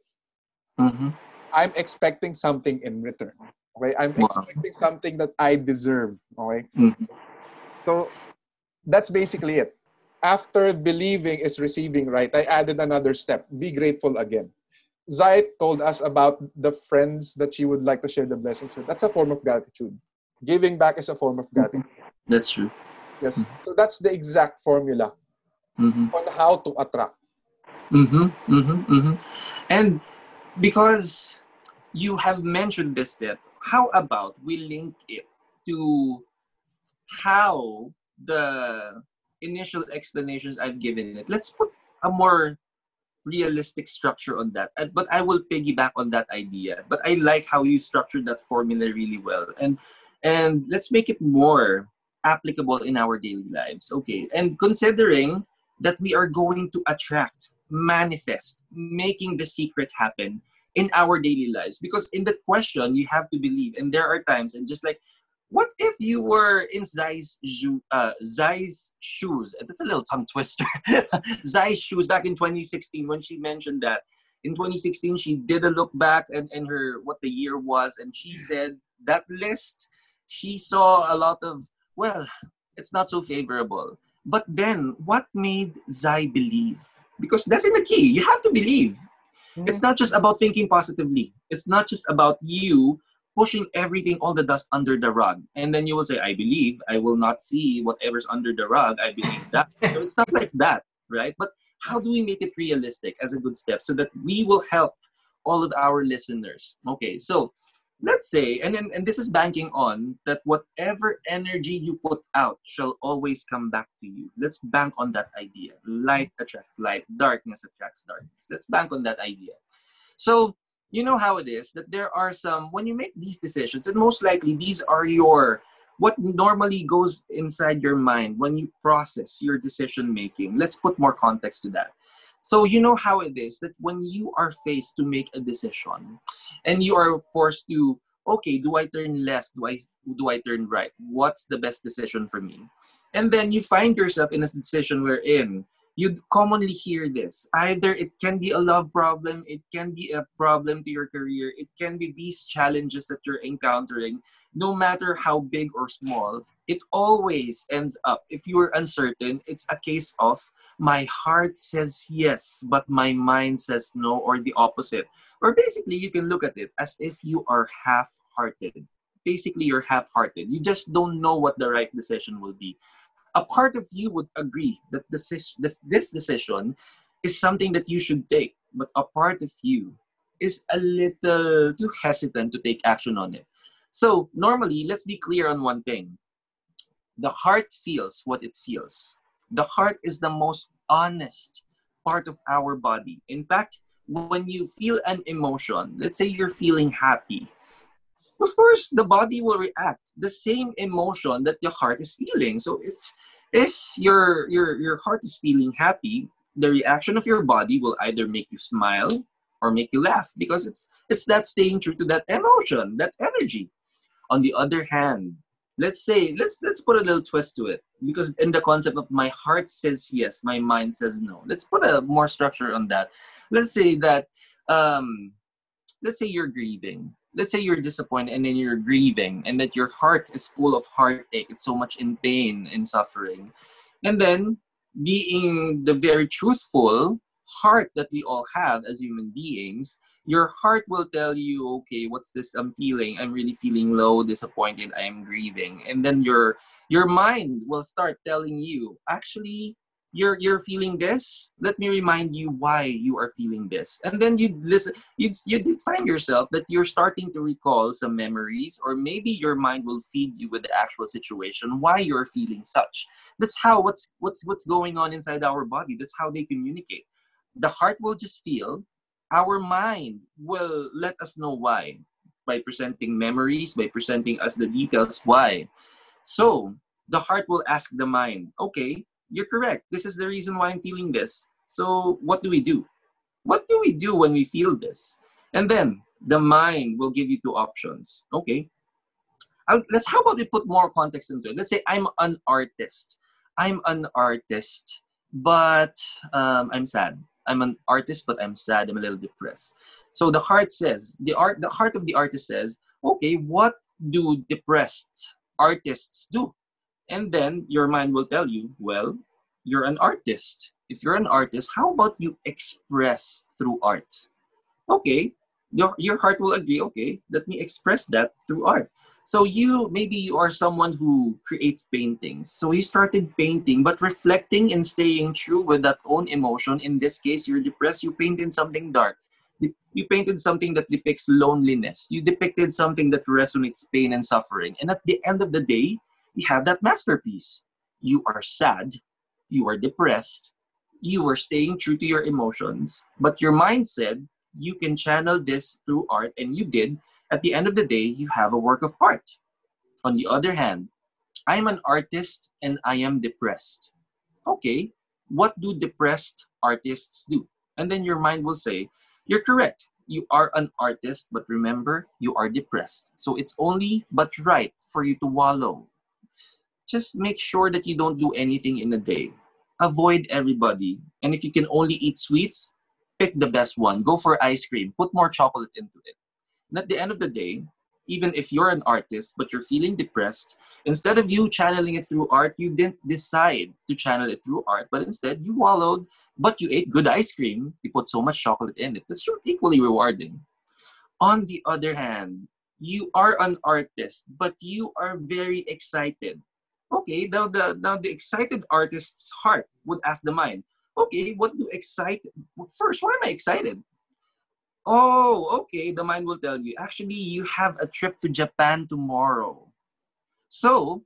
Mhm. I'm expecting something in return. Okay, I'm Wow. expecting something that I deserve. Okay, Mhm. so that's basically it. After believing is receiving, right? I added another step: be grateful again. Zai told us about the friends that she would like to share the blessings with. That's a form of gratitude. Giving back is a form of gratitude. That's true. Yes. So that's the exact formula Mhm. on how to attract. Mm-hmm, mm-hmm, mm-hmm. And because you have mentioned this step, how about we link it to how the initial explanations I've given it? Let's put a more realistic structure on that. And- But I will piggyback on that idea. But I like how you structured that formula really well. And and let's make it more applicable in our daily lives. Okay. And considering that we are going to attract, manifest, making the secret happen in our daily lives. Because in the question, you have to believe, and there are times, and just like, what if you were in Zai's, uh, Zai's shoes? That's a little tongue twister. Zai's shoes back in 2016 when she mentioned that. In 2016, she did a look back and, and her what the year was, and she said that list, she saw a lot of, well, it's not so favorable. But then, what made Zai believe? Because that's in the key. You have to believe. Hmm. It's not just about thinking positively. It's not just about you pushing everything, all the dust under the rug. And then you will say, I believe. I will not see whatever's under the rug. I believe that. so it's not like that, right? But how do we make it realistic as a good step so that we will help all of our listeners? Okay, so let's say, and then and this is banking on that whatever energy you put out shall always come back to you. Let's bank on that idea. Light attracts light, darkness attracts darkness. Let's bank on that idea. So you know how it is that there are some when you make these decisions, and most likely these are your what normally goes inside your mind when you process your decision making. Let's put more context to that. So you know how it is that when you are faced to make a decision and you are forced to okay, do I turn left? Do I do I turn right? What's the best decision for me? And then you find yourself in a decision wherein you commonly hear this. Either it can be a love problem, it can be a problem to your career, it can be these challenges that you're encountering, no matter how big or small, it always ends up, if you're uncertain, it's a case of my heart says yes, but my mind says no, or the opposite. Or basically, you can look at it as if you are half hearted. Basically, you're half hearted. You just don't know what the right decision will be. A part of you would agree that this, this, this decision is something that you should take, but a part of you is a little too hesitant to take action on it. So, normally, let's be clear on one thing the heart feels what it feels. The heart is the most honest part of our body. In fact, when you feel an emotion, let's say you're feeling happy, of course the body will react the same emotion that your heart is feeling. So if if your your your heart is feeling happy, the reaction of your body will either make you smile or make you laugh because it's it's that staying true to that emotion, that energy. On the other hand, let's say let's let's put a little twist to it because in the concept of my heart says yes, my mind says no. Let's put a more structure on that. Let's say that um, let's say you're grieving. Let's say you're disappointed and then you're grieving and that your heart is full of heartache. It's so much in pain and suffering. And then being the very truthful heart that we all have as human beings, your heart will tell you, okay, what's this I'm feeling? I'm really feeling low, disappointed, I'm grieving. And then your your mind will start telling you, actually, you're you're feeling this let me remind you why you are feeling this. And then you listen you you find yourself that you're starting to recall some memories or maybe your mind will feed you with the actual situation why you're feeling such. That's how what's what's what's going on inside our body. That's how they communicate. The heart will just feel our mind will let us know why by presenting memories by presenting us the details why. So the heart will ask the mind okay you're correct. This is the reason why I'm feeling this. So what do we do? What do we do when we feel this? And then the mind will give you two options. Okay. I'll, let's how about we put more context into it? Let's say I'm an artist. I'm an artist, but um, I'm sad. I'm an artist, but I'm sad. I'm a little depressed. So the heart says, the art, the heart of the artist says, okay, what do depressed artists do? And then your mind will tell you, well, you're an artist. If you're an artist, how about you express through art? Okay, your, your heart will agree, okay, let me express that through art. So you, maybe you are someone who creates paintings. So you started painting, but reflecting and staying true with that own emotion. In this case, you're depressed, you painted something dark. You painted something that depicts loneliness. You depicted something that resonates pain and suffering. And at the end of the day, you have that masterpiece. You are sad, you are depressed, you are staying true to your emotions, but your mind said you can channel this through art, and you did. At the end of the day, you have a work of art. On the other hand, I'm an artist and I am depressed. Okay, what do depressed artists do? And then your mind will say, You're correct. You are an artist, but remember, you are depressed. So it's only but right for you to wallow just make sure that you don't do anything in a day. Avoid everybody. And if you can only eat sweets, pick the best one. Go for ice cream. Put more chocolate into it. And at the end of the day, even if you're an artist but you're feeling depressed, instead of you channeling it through art, you didn't decide to channel it through art, but instead you wallowed, but you ate good ice cream. You put so much chocolate in it. That's equally rewarding. On the other hand, you are an artist, but you are very excited Okay, now the now the excited artist's heart would ask the mind, okay, what do excite first? Why am I excited? Oh, okay, the mind will tell you, actually, you have a trip to Japan tomorrow. So,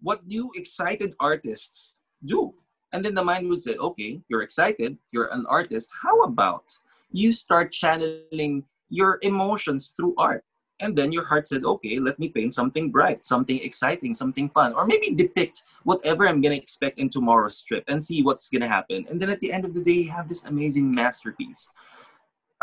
what do excited artists do? And then the mind would say, okay, you're excited, you're an artist. How about you start channeling your emotions through art? And then your heart said okay let me paint something bright something exciting something fun or maybe depict whatever i'm going to expect in tomorrow's trip and see what's going to happen. And then at the end of the day you have this amazing masterpiece.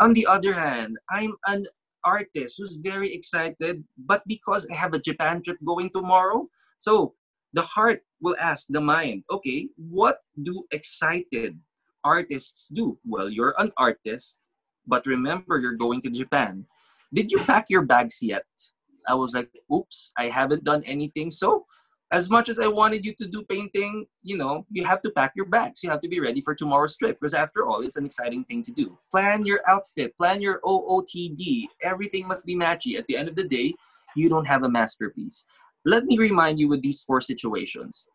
On the other hand i'm an artist who's very excited but because i have a japan trip going tomorrow so the heart will ask the mind okay what do excited artists do? Well you're an artist but remember you're going to japan did you pack your bags yet? I was like, oops, I haven't done anything. So, as much as I wanted you to do painting, you know, you have to pack your bags. You have to be ready for tomorrow's trip because, after all, it's an exciting thing to do. Plan your outfit, plan your OOTD. Everything must be matchy. At the end of the day, you don't have a masterpiece. Let me remind you with these four situations.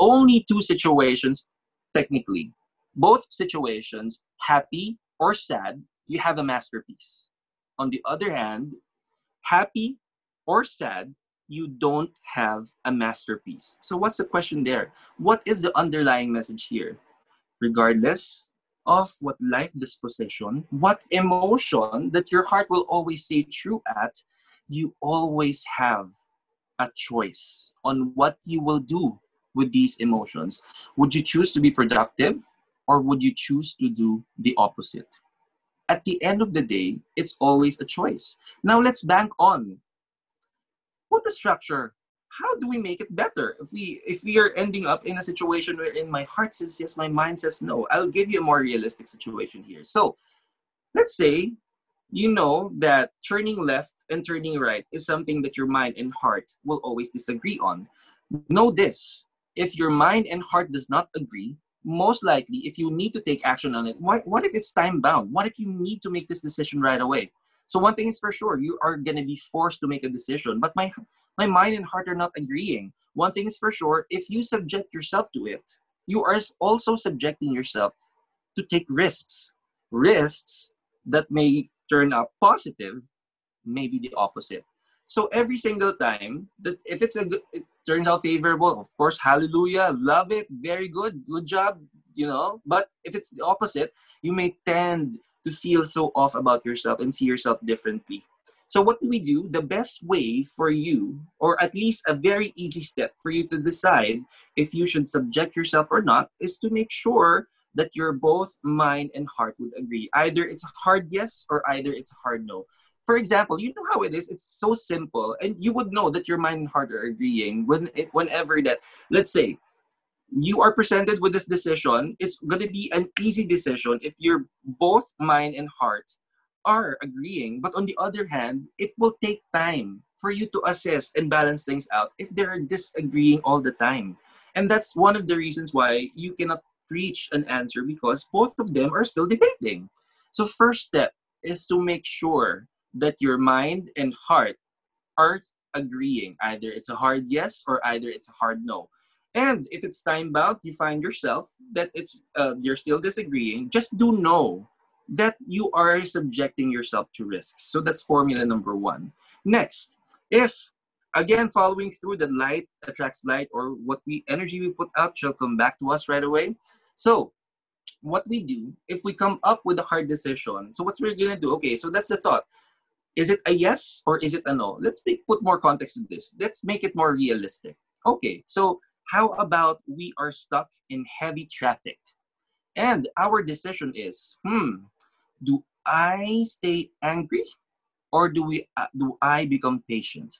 Only two situations, technically. Both situations, happy or sad, you have a masterpiece. On the other hand, happy or sad, you don't have a masterpiece. So, what's the question there? What is the underlying message here? Regardless of what life disposition, what emotion that your heart will always say true at, you always have a choice on what you will do with these emotions. Would you choose to be productive or would you choose to do the opposite? At the end of the day, it's always a choice. Now let's bank on what the structure how do we make it better? If we if we are ending up in a situation where in my heart says yes my mind says no i'll give you a more realistic situation here. So let's say you know that turning left and turning right is something that your mind and heart will always disagree on. Know this if your mind and heart does not agree most likely if you need to take action on it what, what if it's time bound what if you need to make this decision right away so one thing is for sure you are going to be forced to make a decision but my my mind and heart are not agreeing. One thing is for sure if you subject yourself to it, you are also subjecting yourself to take risks. Risks that may turn out positive, maybe the opposite. So every single time that if it's a good, it turns out favorable, of course, hallelujah, love it, very good, good job, you know. But if it's the opposite, you may tend to feel so off about yourself and see yourself differently. So what do we do? The best way for you, or at least a very easy step for you to decide if you should subject yourself or not, is to make sure that your both mind and heart would agree. Either it's a hard yes or either it's a hard no. For example, you know how it is. It's so simple, and you would know that your mind and heart are agreeing when it, whenever that. Let's say you are presented with this decision. It's going to be an easy decision if your both mind and heart are agreeing. But on the other hand, it will take time for you to assess and balance things out if they're disagreeing all the time. And that's one of the reasons why you cannot reach an answer because both of them are still debating. So, first step is to make sure that your mind and heart are agreeing. Either it's a hard yes or either it's a hard no. And if it's time bound, you find yourself that it's uh, you're still disagreeing. Just do know that you are subjecting yourself to risks. So that's formula number one. Next, if again following through the light attracts light or what we energy we put out shall come back to us right away. So what we do if we come up with a hard decision. So what's we're gonna do? Okay, so that's the thought. Is it a yes or is it a no? Let's make, put more context in this. Let's make it more realistic. Okay, so how about we are stuck in heavy traffic? And our decision is, hmm, do I stay angry or do we uh, do I become patient?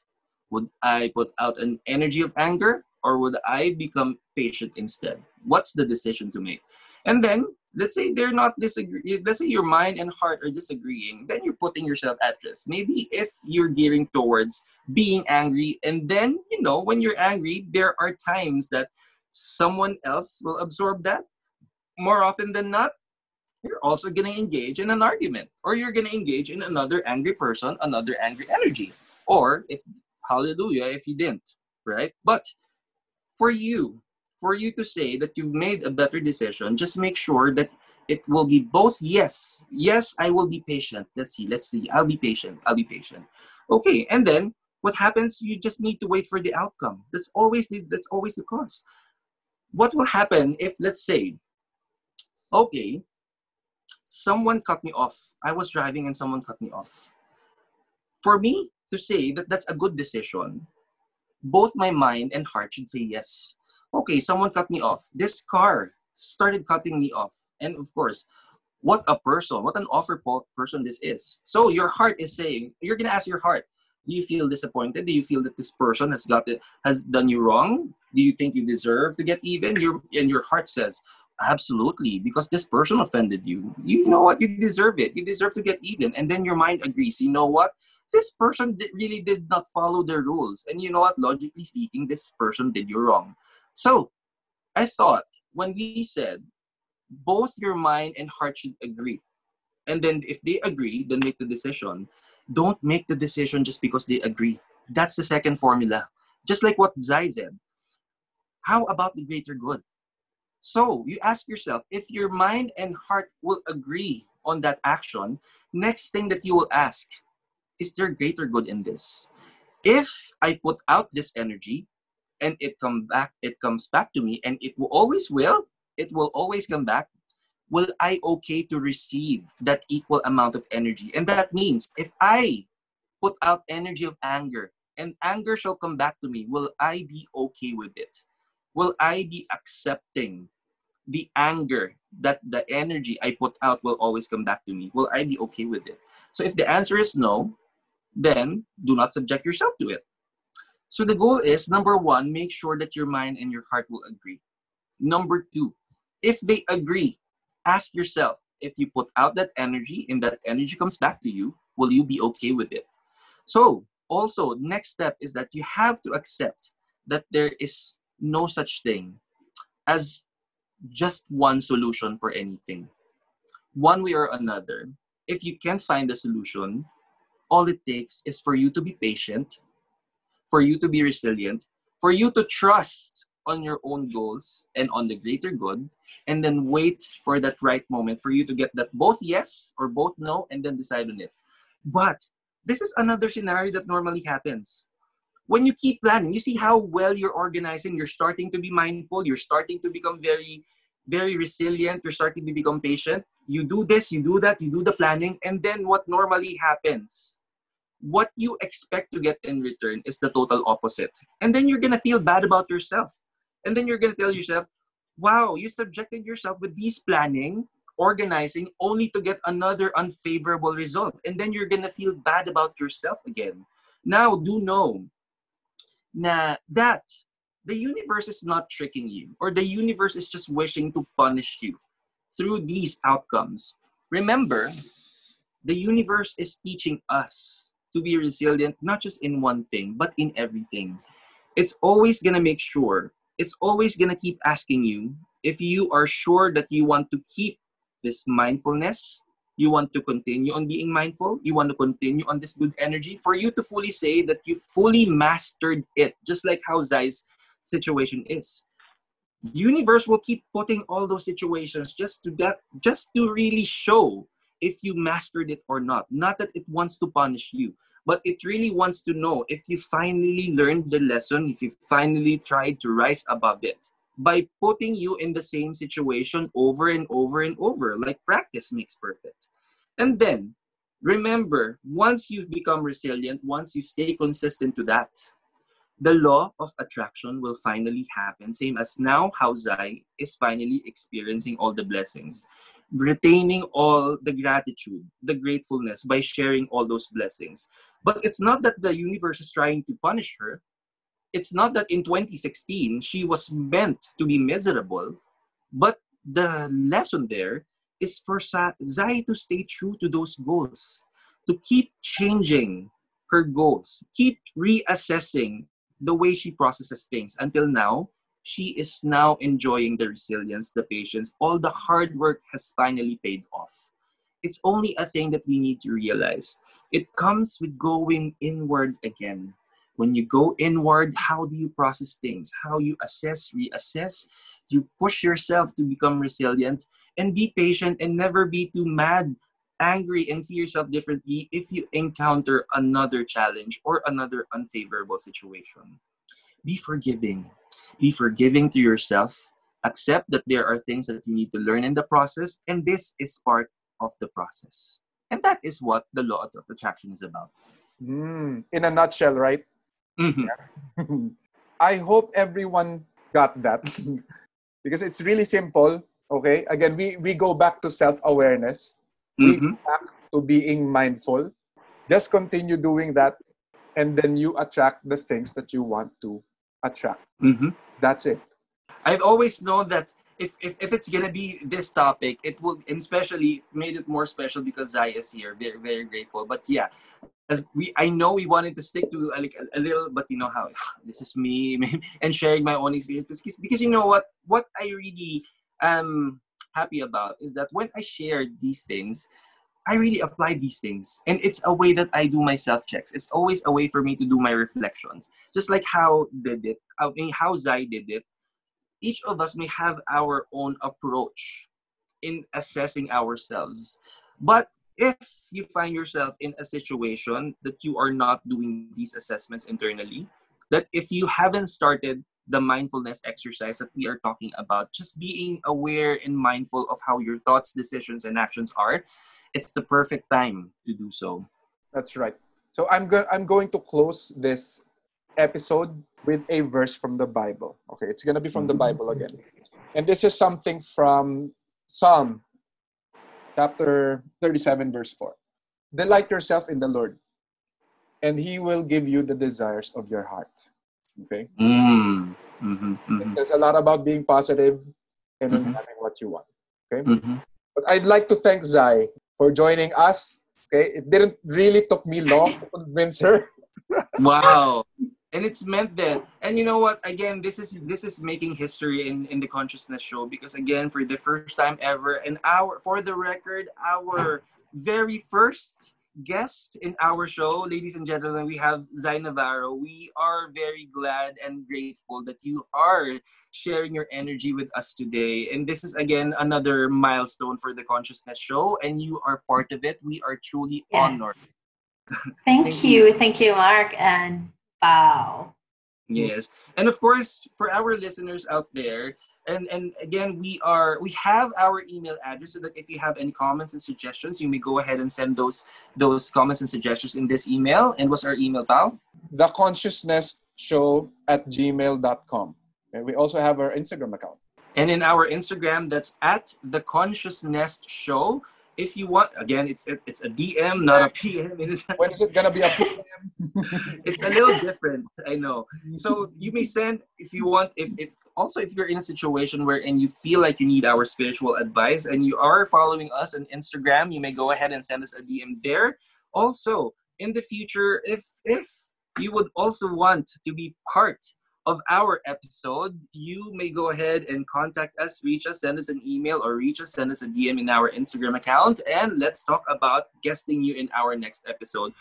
Would I put out an energy of anger or would I become patient instead? What's the decision to make? And then let's say they're not disagree let's say your mind and heart are disagreeing then you're putting yourself at risk maybe if you're gearing towards being angry and then you know when you're angry there are times that someone else will absorb that more often than not you're also going to engage in an argument or you're going to engage in another angry person, another angry energy. Or if, hallelujah, if you didn't, right? But for you, for you to say that you've made a better decision, just make sure that it will be both yes, yes, I will be patient. Let's see, let's see, I'll be patient, I'll be patient. Okay, and then what happens? You just need to wait for the outcome. That's always the, that's always the cause. What will happen if, let's say, okay, someone cut me off. I was driving and someone cut me off. For me to say that that's a good decision, both my mind and heart should say yes. Okay, someone cut me off. This car started cutting me off. And of course, what a person, what an offer person this is. So your heart is saying, you're gonna ask your heart, do you feel disappointed? Do you feel that this person has got it, has done you wrong? Do you think you deserve to get even? Your and your heart says, Absolutely, because this person offended you. You know what? You deserve it. You deserve to get even. And then your mind agrees. You know what? This person really did not follow the rules. And you know what? Logically speaking, this person did you wrong. So I thought when we said both your mind and heart should agree, and then if they agree, then make the decision. Don't make the decision just because they agree. That's the second formula. Just like what Zai said. How about the greater good? So you ask yourself if your mind and heart will agree on that action, next thing that you will ask is there greater good in this? If I put out this energy and it come back, it comes back to me and it will always will, it will always come back. will I okay to receive that equal amount of energy? And that means if I put out energy of anger and anger shall come back to me, will I be okay with it? Will I be accepting the anger that the energy I put out will always come back to me? Will I be okay with it? So if the answer is no, then do not subject yourself to it. So the goal is number one, make sure that your mind and your heart will agree. Number two, if they agree, ask yourself if you put out that energy and that energy comes back to you, will you be okay with it? So, also, next step is that you have to accept that there is no such thing as just one solution for anything. One way or another, if you can't find a solution, all it takes is for you to be patient, for you to be resilient, for you to trust on your own goals and on the greater good, and then wait for that right moment for you to get that both yes or both no, and then decide on it. But this is another scenario that normally happens. When you keep planning, you see how well you're organizing, you're starting to be mindful, you're starting to become very, very resilient, you're starting to become patient. You do this, you do that, you do the planning, and then what normally happens? What you expect to get in return is the total opposite. And then you're gonna feel bad about yourself. And then you're gonna tell yourself, wow, you subjected yourself with these planning, organizing only to get another unfavorable result. And then you're gonna feel bad about yourself again. Now, do know na that the universe is not tricking you, or the universe is just wishing to punish you through these outcomes. Remember, the universe is teaching us to be resilient, not just in one thing, but in everything. It's always gonna make sure, it's always gonna keep asking you if you are sure that you want to keep this mindfulness, you want to continue on being mindful, you want to continue on this good energy, for you to fully say that you fully mastered it, just like how Zai's situation is. The universe will keep putting all those situations just to that just to really show if you mastered it or not. Not that it wants to punish you, but it really wants to know if you finally learned the lesson, if you finally tried to rise above it by putting you in the same situation over and over and over. Like practice makes perfect. And then remember, once you've become resilient, once you stay consistent to that, the law of attraction will finally happen. Same as now, how Zai is finally experiencing all the blessings, retaining all the gratitude, the gratefulness by sharing all those blessings. But it's not that the universe is trying to punish her it's not that in 2016 she was meant to be miserable, but the lesson there is for Zai to stay true to those goals, to keep changing her goals, keep reassessing the way she processes things. Until now, she is now enjoying the resilience, the patience, all the hard work has finally paid off. It's only a thing that we need to realize. It comes with going inward again. When you go inward how do you process things? How you assess reassess? You push yourself to become resilient and be patient and never be too mad angry and see yourself differently if you encounter another challenge or another unfavorable situation. Be forgiving be forgiving to yourself accept that there are things that you need to learn in the process and this is part of the process and that is what the law of attraction is about mm, in a nutshell right Mm-hmm. I hope everyone got that because it's really simple. Okay, again, we, we go back to self awareness, mm-hmm. we go back to being mindful. Just continue doing that, and then you attract the things that you want to attract. Mm-hmm. That's it. I've always known that if, if, if it's gonna be this topic, it will and especially made it more special because Zai is here. Very very grateful. But yeah, as we I know we wanted to stick to a, like a, a little, but you know how this is me and sharing my own experience because, because you know what what I really am happy about is that when I share these things, I really apply these things. And it's a way that I do my self checks. It's always a way for me to do my reflections. Just like how did it, I mean, how Zai did it, each of us may have our own approach in assessing ourselves. But if you find yourself in a situation that you are not doing these assessments internally, that if you haven't started the mindfulness exercise that we are talking about, just being aware and mindful of how your thoughts, decisions, and actions are, it's the perfect time to do so. That's right. So I'm going I'm going to close this episode with a verse from the Bible. Okay, it's going to be from the Bible again. And this is something from Psalm chapter 37 verse 4. Delight yourself in the Lord, and he will give you the desires of your heart. Okay? Mm. Mm-hmm, It mm-hmm, says a lot about being positive and then Mhm. having what you want. Okay? mm-hmm. But I'd like to thank Zai for joining us. Okay? It didn't really took me long to convince her. Wow. And it's meant that. And you know what? Again, this is this is making history in, in the Conscious Nest Show because again, for the first time ever, and our for the record, our very first guest in our show, ladies and gentlemen, we have Zai Navarro. We are very glad and grateful that you are sharing your energy with us today. And this is again another milestone for the Conscious Nest Show, and you are part of it. We are truly Yes. honored. Thank, Thank you. Thank you, Mark. And wow. Yes, and of course, for our listeners out there, and and again, we are we have our email address so that if you have any comments and suggestions, you may go ahead and send those those comments and suggestions in this email. And what's our email, pal? The consciousness show at gmail.com. And we also have our Instagram account. And in our Instagram, that's at the Conscious Nest Show. If you want, again, it's it's a DM, not a PM. When is it gonna be a PM? it's a little different i know so you may send if you want if, if also if you're in a situation where and you feel like you need our spiritual advice and you are following us on instagram you may go ahead and send us a dm there. Also in the future if if you would also want to be part of our episode you may go ahead and contact us reach us send us an email or reach us send us a dm in our instagram account. And let's talk about guesting you in our next episode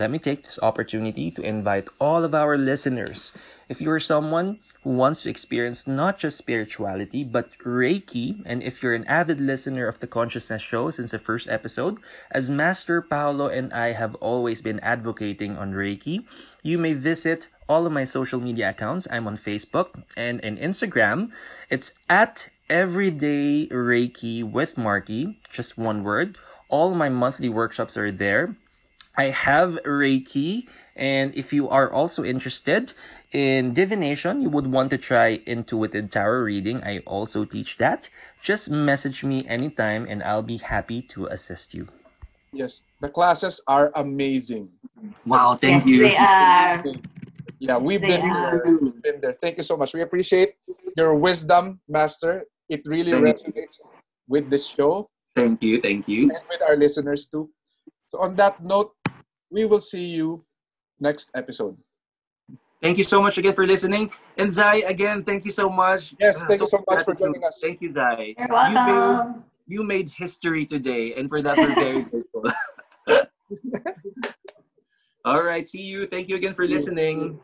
let me take this opportunity to invite all of our listeners. If you are someone who wants to experience not just spirituality, but Reiki, and if you're an avid listener of the Conscious Nest Show since the first episode, as Master Paolo and I have always been advocating on Reiki, you may visit all of my social media accounts. I'm on Facebook and in Instagram. It's at Everyday Reiki with Marky, just one word. All my monthly workshops are there. I have Reiki, and if you are also interested in divination, you would want to try intuitive tarot reading. I also teach that. Just message me anytime, and I'll be happy to assist you. Yes. The classes are amazing. Wow, thank yes, you. they are. Yeah, we've They been there. We've been there. Thank you so much. We appreciate your wisdom, Master. It really Thank you. resonates with this show Thank you, thank you. and with our listeners too. So on that note, we will see you next episode. Thank you so much again for listening. And Zai, again, thank you so much. Yes, thank you so much for joining us. Thank you, Zai. You're You made, welcome. you made history today, and for that, we're very grateful. All right, see you. Thank you again for See you. listening.